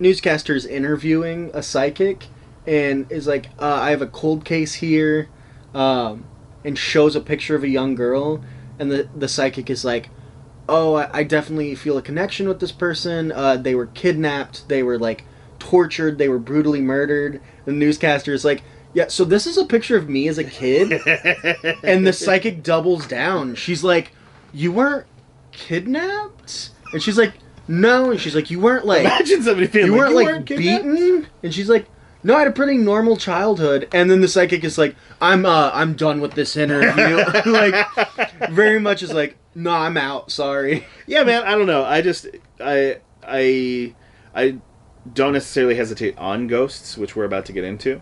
is interviewing a psychic and is like, uh, "I have a cold case here," um, and shows a picture of a young girl, and the the psychic is like, "Oh, I, I definitely feel a connection with this person. Uh, they were kidnapped. They were like tortured. They were brutally murdered." The newscaster is like. Yeah, so this is a picture of me as a kid, and the psychic doubles down. She's like, "You weren't kidnapped?" And she's like, "No." And she's like, "You weren't like Imagine somebody being you like, weren't "You like weren't beaten?" And she's like, "No, I had a pretty normal childhood." And then the psychic is like, "I'm uh I'm done with this interview." like very much is like, "No, I'm out. Sorry." yeah man i don't know i just i i i don't necessarily hesitate on ghosts which we're about to get into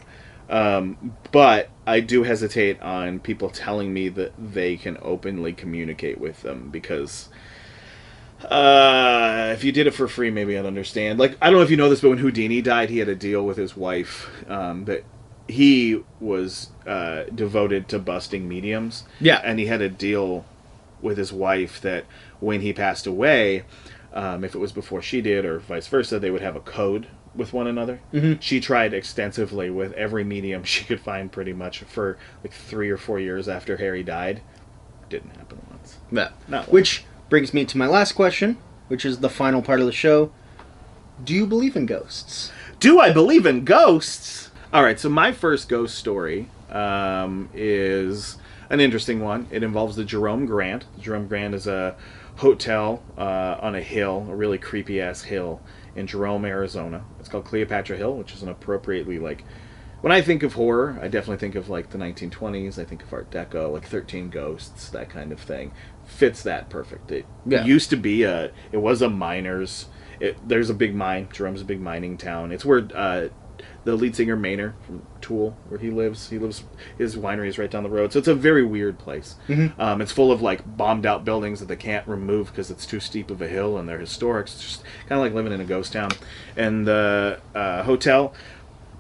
um, but i do hesitate on people telling me that they can openly communicate with them because uh, if you did it for free maybe i'd understand like i don't know if you know this but when houdini died he had a deal with his wife um, that he was uh, devoted to busting mediums Yeah. and he had a deal with his wife that when he passed away, um, if it was before she did or vice versa, they would have a code with one another. Mhm. She tried extensively with every medium she could find, pretty much for like three or four years after Harry died. Didn't happen once. No, Not. Which brings me to my last question, which is the final part of the show. Do you believe in ghosts? Do I believe in ghosts? All right, so my first ghost story um, is an interesting one. It involves the Jerome Grand. Jerome Grand is a hotel uh, on a hill, a really creepy ass hill in Jerome, Arizona. It's called Cleopatra Hill, which is an appropriately like. When I think of horror, I definitely think of like the 1920s. I think of Art Deco, like 13 Ghosts, that kind of thing. Fits that perfect. It Yeah. used to be a. It was a miners. It, there's a big mine. Jerome's a big mining town. It's where uh, the lead singer Maynard from Tool, where he lives. He lives. His winery is right down the road. So it's a very weird place. Mhm. Um, it's full of like bombed out buildings that they can't remove because it's too steep of a hill and they're historic. It's just kind of like living in a ghost town. And the uh, hotel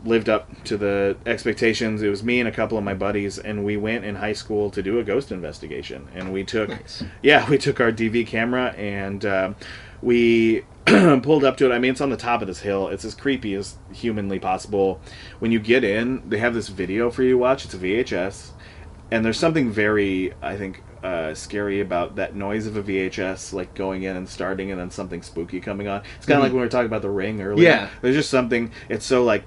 lived up to the expectations. It was me and a couple of my buddies, and we went in high school to do a ghost investigation. And we took, Nice. yeah, we took our DV camera and uh, we pulled up to it. I mean, it's on the top of this hill. It's as creepy as humanly possible. When you get in, they have this video for you to watch. It's a VHS, and there's something very, I think, uh, scary about that noise of a VHS, like going in and starting, and then something spooky coming on. It's kind of Mhm. like when we were talking about the Ring earlier. Yeah. there's just something. It's so like.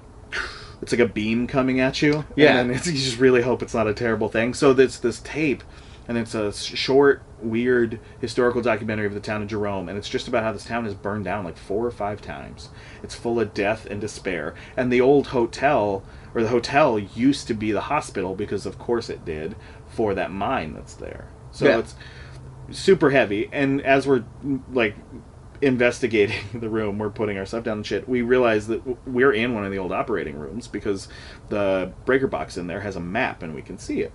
It's like a beam coming at you. Yeah. And it's, you just really hope it's not a terrible thing. So there's this tape, and it's a short, weird historical documentary of the town of Jerome, and it's just about how this town is burned down like four or five times. It's full of death and despair. And the old hotel, or the hotel, used to be the hospital because, of course, it did for that mine that's there. So Yeah. it's super heavy. And as we're like investigating the room, we're putting our stuff down and shit. We realize that we're in one of the old operating rooms because the breaker box in there has a map and we can see it.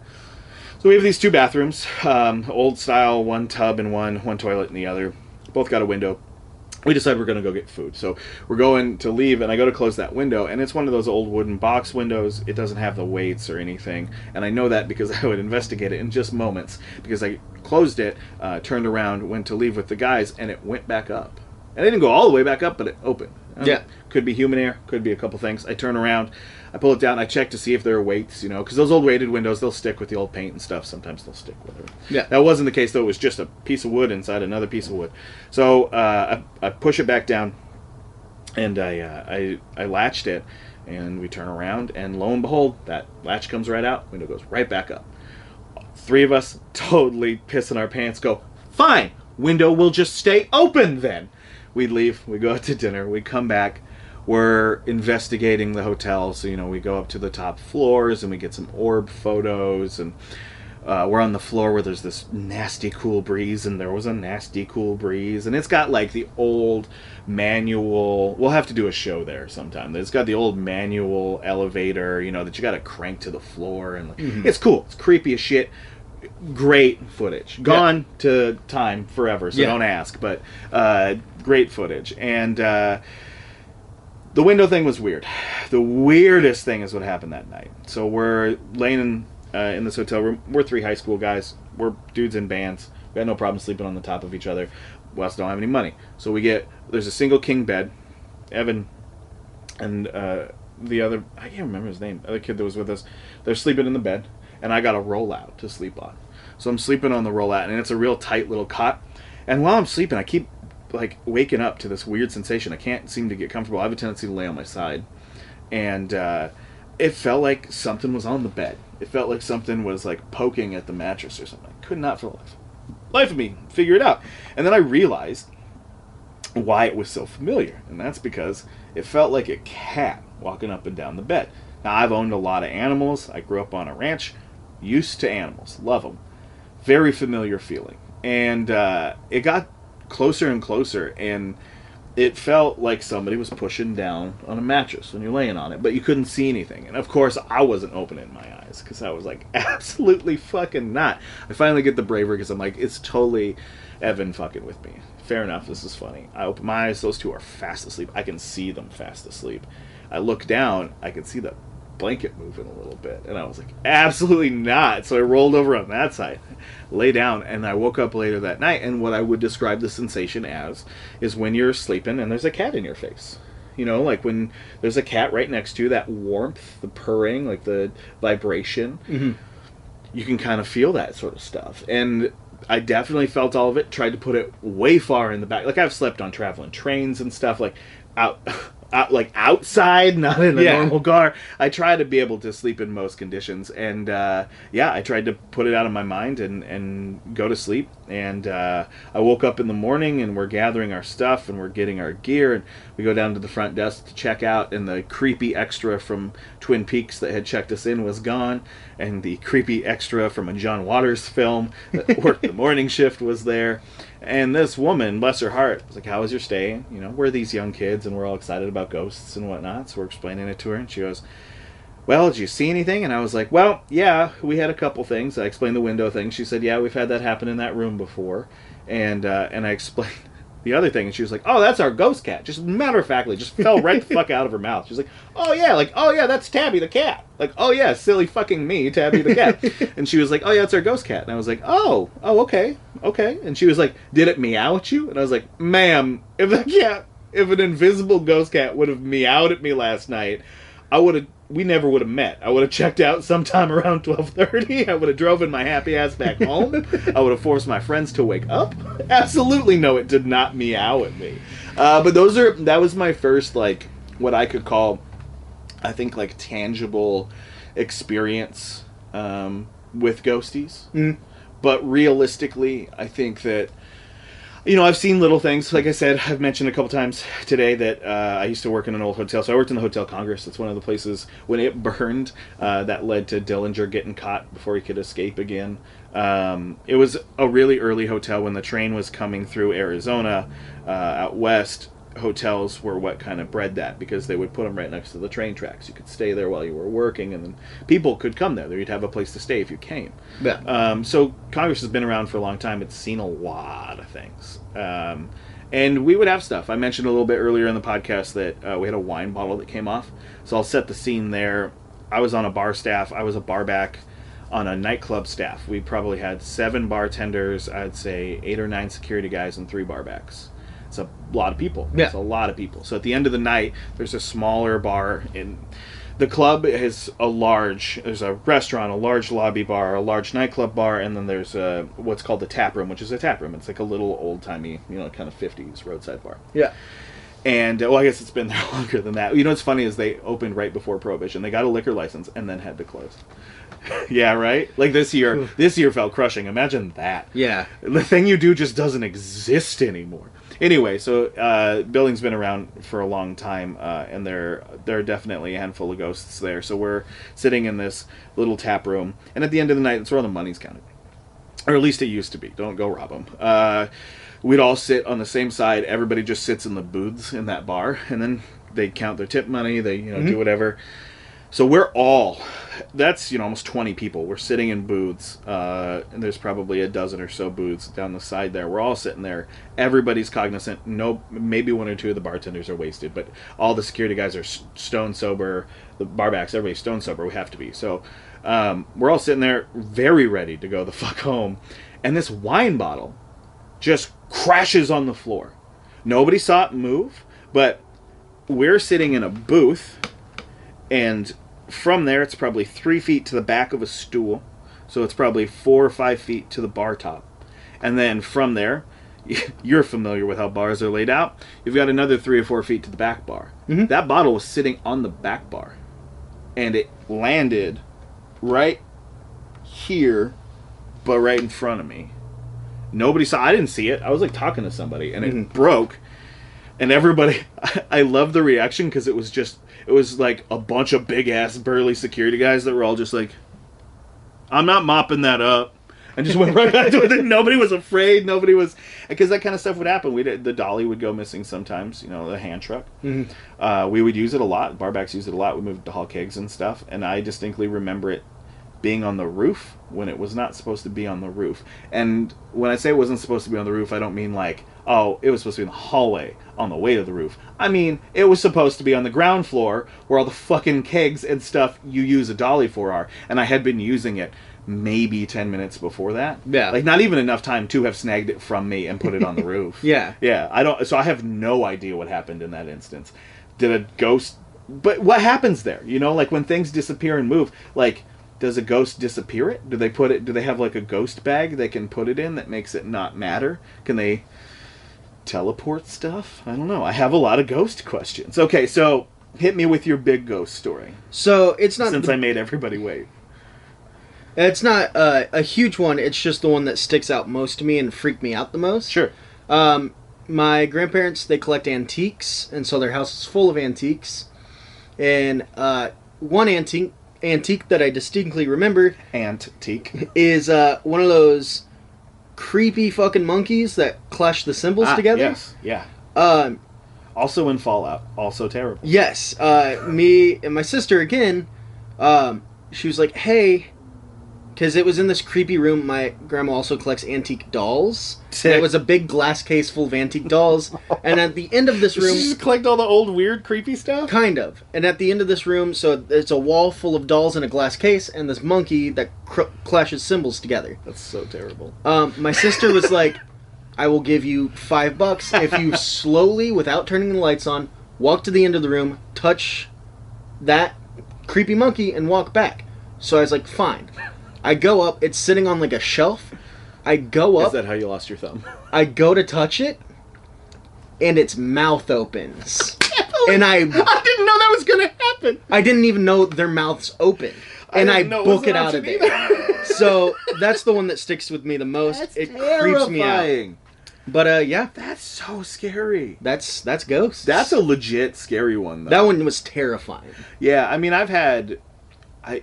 So we have these two bathrooms, um, old style, one tub and one, one toilet in the other. Both got a window. We decide we're going to go get food. So we're going to leave, and I go to close that window, and it's one of those old wooden box windows. It doesn't have the weights or anything, and I know that because I would investigate it in just moments. Because I closed it, uh, turned around, went to leave with the guys, and it went back up. And it didn't go all the way back up, but it opened. Um, Yeah. Could be human air, could be a couple things. I turn around, I pull it down, I check to see if there are weights, you know, because those old weighted windows, they'll stick with the old paint and stuff. Sometimes they'll stick with it. Yeah. That wasn't the case, though. It was just a piece of wood inside another piece of wood. So uh, I, I push it back down, and I, uh, I, I latched it, and we turn around, and lo and behold, that latch comes right out, window goes right back up. Three of us totally pissing our pants go, fine, window will just stay open then. We leave, we go out to dinner, we come back, we're investigating the hotel. So, you know, we go up to the top floors and we get some orb photos and uh, we're on the floor where there's this nasty cool breeze and there was a nasty cool breeze and it's got like the old manual we'll have to do a show there sometime it's got the old manual elevator you know that you got to crank to the floor and Mhm. it's cool it's creepy as shit great footage gone to time forever so Yeah. don't ask but uh, great footage and uh, the window thing was weird. The weirdest thing is what happened that night. So we're laying in, uh, in this hotel room. We're three high school guys. We're dudes in bands. We had no problem sleeping on the top of each other. We also don't have any money. So we get there's a single king bed. Evan and uh, the other I can't remember his name. The other kid that was with us. They're sleeping in the bed, and I got a rollout to sleep on. So I'm sleeping on the rollout, and it's a real tight little cot. And while I'm sleeping, I keep like waking up to this weird sensation. I can't seem to get comfortable. I have a tendency to lay on my side, and uh, it felt like something was on the bed. It felt like something was like poking at the mattress or something. I could not for life, life of me figure it out. And then I realized why it was so familiar, and that's because it felt like a cat walking up and down the bed. Now I've owned a lot of animals. I grew up on a ranch, used to animals, love them. Very familiar feeling, and uh, it got closer and closer, and it felt like somebody was pushing down on a mattress when you're laying on it, but you couldn't see anything. And of course, I wasn't opening my eyes because I was like, absolutely fucking not. I finally get the bravery because I'm like, it's totally Evan fucking with me. Fair enough, this is funny. I open my eyes, those two are fast asleep. I can see them fast asleep. I look down, I can see the blanket moving a little bit. And I was like, absolutely not. So I rolled over on that side, lay down, and I woke up later that night. And what I would describe the sensation as is when you're sleeping and there's a cat in your face. You know, like when there's a cat right next to you, that warmth, the purring, like the vibration, Mhm. you can kind of feel that sort of stuff. And I definitely felt all of it, tried to put it way far in the back. Like I've slept on traveling trains and stuff, like out. Out, like outside, not in a Yeah. normal car. I try to be able to sleep in most conditions, and uh, yeah, I tried to put it out of my mind and and go to sleep. And uh, I woke up in the morning, and we're gathering our stuff, and we're getting our gear, and we go down to the front desk to check out, and the creepy extra from Twin Peaks that had checked us in was gone, and the creepy extra from a John Waters film that worked the morning shift was there. And this woman, bless her heart, was like, How was your stay? You know, we're these young kids and we're all excited about ghosts and whatnot. So we're explaining it to her, and she goes, Well, did you see anything? And I was like, Well, yeah, we had a couple things. I explained the window thing. She said, Yeah, we've had that happen in that room before. And, uh, and I explained the other thing, and she was like, "Oh, that's our ghost cat." Just matter of factly, just fell right the fuck out of her mouth. She's like, "Oh yeah, like oh yeah, that's Tabby the cat." Like, "Oh yeah, silly fucking me, Tabby the cat." and she was like, "Oh yeah, it's our ghost cat." And I was like, "Oh, oh okay, okay." And she was like, "Did it meow at you?" And I was like, "Ma'am, if the cat, if an invisible ghost cat would have meowed at me last night, I would have." We never would have met. I would have checked out sometime around twelve thirty. I would have driven my happy ass back home. I would have forced my friends to wake up. Absolutely no, it did not meow at me. Uh, but those are that was my first like what I could call, I think like tangible experience um, with ghosties. Mm. But realistically, I think that you know, I've seen little things. Like I said, I've mentioned a couple times today that uh, I used to work in an old hotel. So I worked in the Hotel Congress. That's one of the places when it burned uh, that led to Dillinger getting caught before he could escape again. Um, it was a really early hotel when the train was coming through Arizona uh, out west. Hotels were what kind of bred that because they would put them right next to the train tracks. You could stay there while you were working, and then people could come there. You'd have a place to stay if you came. Yeah. Um, so Congress has been around for a long time. It's seen a lot of things. Um, and we would have stuff. I mentioned a little bit earlier in the podcast that uh, we had a wine bottle that came off. So I'll set the scene there. I was on a bar staff. I was a barback on a nightclub staff. We probably had seven bartenders. I'd say eight or nine security guys and three barbacks. It's a lot of people. Yeah. It's a lot of people. So at the end of the night, there's a smaller bar in the club is a large there's a restaurant a large lobby bar a large nightclub bar and then there's a, what's called the tap room which is a tap room it's like a little old timey you know kind of 50s roadside bar Yeah. and uh, well i guess it's been there longer than that you know what's funny is they opened right before prohibition they got a liquor license and then had to close yeah right like this year this year felt crushing imagine that Yeah. the thing you do just doesn't exist anymore. Anyway, so uh, building's been around for a long time, uh, and there there are definitely a handful of ghosts there. So we're sitting in this little tap room, and at the end of the night, it's where all the money's counted, or at least it used to be. Don't go rob them. Uh, we'd all sit on the same side. Everybody just sits in the booths in that bar, and then they count their tip money. They you know do whatever. So we're all, that's, you know, almost 20 people. We're sitting in booths, uh, and there's probably a dozen or so booths down the side there. We're all sitting there. Everybody's cognizant. No, maybe one or two of the bartenders are wasted, but all the security guys are stone sober. The barbacks, everybody's stone sober. We have to be. So um, we're all sitting there very ready to go the fuck home. And this wine bottle just crashes on the floor. Nobody saw it move, but we're sitting in a booth and from there it's probably three feet to the back of a stool. So it's probably four or five feet to the bar top. And then from there you're familiar with how bars are laid out. You've got another three or four feet to the back bar. Mhm. that bottle was sitting on the back bar. And it landed right here but right in front of me. Nobody saw i didn't see it. I was like talking to somebody and it Mhm. broke. And everybody i love the reaction because it was just it was like a bunch of big ass burly security guys that were all just like i'm not mopping that up and just went right back to it. And nobody was afraid. Nobody was because that kind of stuff would happen. We the dolly would go missing sometimes you know the hand truck. Mhm. uh, we would use it a lot. Barbacks use it a lot. We moved to haul kegs and stuff and i distinctly remember it being on the roof when it was not supposed to be on the roof. And when I say it wasn't supposed to be on the roof, I don't mean like, oh, it was supposed to be in the hallway on the way to the roof. I mean, it was supposed to be on the ground floor where all the fucking kegs and stuff you use a dolly for are. And I had been using it maybe 10 minutes before that. Yeah. Like, not even enough time to have snagged it from me and put it on the roof. Yeah. Yeah, I don't. So I have no idea what happened in that instance. Did a ghost? But what happens there? You know, like when things disappear and move. Like, does a ghost disappear it? Do they put it? Do they have like a ghost bag they can put it in that makes it not matter? Can they teleport stuff? I don't know. I have a lot of ghost questions. Okay, so hit me with your big ghost story. So it's not Since the- I made everybody wait. it's not uh, a huge one. It's just the one that sticks out most to me and freaked me out the most. Sure. Um, my grandparents they collect antiques, and so their house is full of antiques. And uh, one antique antique that I distinctly remember Antique. is uh, one of those creepy fucking monkeys that clash the cymbals Ah, together. Yes. Yeah. Um, Also in Fallout. Also terrible. yes. Uh, me and my sister again. Um, she was like, "Hey, because it was in this creepy room. My grandma also collects antique dolls. Sick. It was a big glass case full of antique dolls, and at the end of this room, just collect all the old weird creepy stuff? kind of, and at the end of this room, so it's a wall full of dolls in a glass case, and this monkey that cr- clashes symbols together. That's so terrible. Um, my sister was like, "I will give you five bucks if you slowly, without turning the lights on, walk to the end of the room, touch that creepy monkey, and walk back." So I was like, "Fine." I go up. It's sitting on like a shelf. I go up. Is that how you lost your thumb? I go to touch it, and its mouth opens. And I- I didn't know that was gonna happen. I didn't even know their mouths open, and I, didn't know it book it out of there. So that's the one that sticks with me the most. That's it creeps me out. But uh, yeah, That's so scary. that's that's ghosts. That's a legit scary one. Though. that one was terrifying. Yeah, I mean, I've had, I,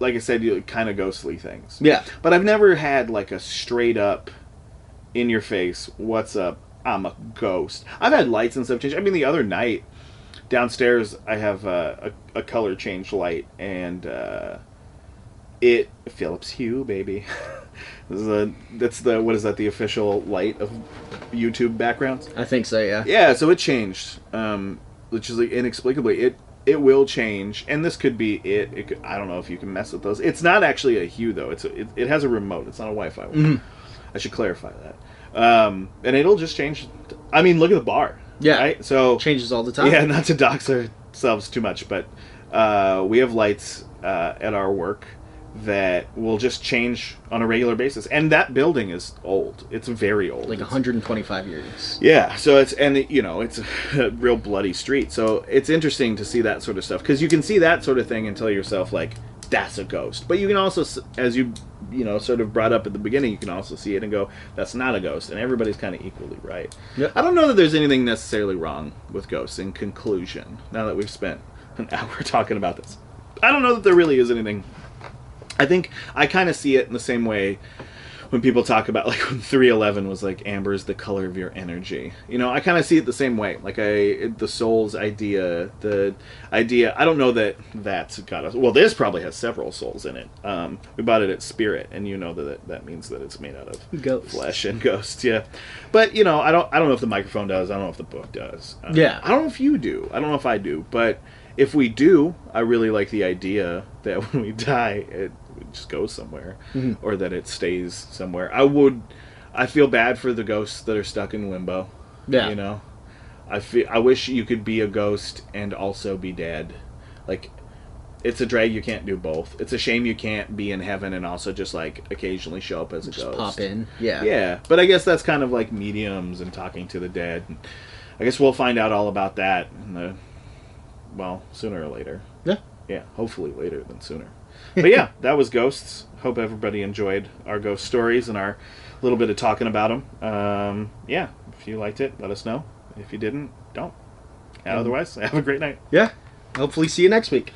like I said, you kind of ghostly things. Yeah, But I've never had like a straight up, in your face, what's up? I'm a ghost. I've had lights and stuff change. I mean, the other night, downstairs, I have uh, a, a color change light, and uh, it Philips Hue, baby. this is a, that's the what is that? The official light of YouTube backgrounds. I think so. Yeah. Yeah, so it changed, um, which is like, inexplicably it it will change, and this could be it. it could, I don't know if you can mess with those. It's not actually a hue though. It's a, it, it has a remote. It's not a Wi-Fi one. Mhm. I should clarify that. Um, and it'll just change. I mean, look at the bar. Yeah. Right. So Changes all the time. yeah, not to dox ourselves too much, but uh, we have lights uh, at our work that will just change on a regular basis, and that building is old. It's very old. Like It's- 125 years. yeah, so it's and you know it's a real bloody street, so it's interesting to see that sort of stuff because you can see that sort of thing and tell yourself like that's a ghost, but you can also, as you you know sort of brought up at the beginning, you can also see it and go that's not a ghost, and everybody's kind of equally right. Yep. I don't know that there's anything necessarily wrong with ghosts. In conclusion, now that we've spent an hour talking about this, I don't know that there really is anything. I think I kind of see it in the same way when people talk about like when 311 was like amber is the color of your energy. You know i kind of see it the same way. Like i the soul's idea the idea i don't know that that's got us well this probably has several souls in it. Um we bought it at spirit and you know that that, means that it's made out of Ghosts. flesh and ghosts yeah. But you know i don't i don't know if the microphone does i don't know if the book does. Uh, Yeah. i don't know if you do i don't know if i do but if we do i really like the idea that when we die it just goes somewhere Mhm. or that it stays somewhere i would i feel bad for the ghosts that are stuck in limbo Yeah. you know i feel i wish you could be a ghost and also be dead like it's a drag you can't do both it's a shame you can't be in heaven and also just like occasionally show up as a Just ghost pop in. Yeah. yeah, but I guess that's kind of like mediums and talking to the dead. I guess we'll find out all about that in the well, sooner or later. Yeah. Yeah, hopefully later than sooner. But yeah, that was ghosts. Hope everybody enjoyed our ghost stories and our little bit of talking about them. Um, yeah, if you liked it, let us know. If you didn't, don't. And otherwise, have a great night. Yeah. Hopefully, see you next week.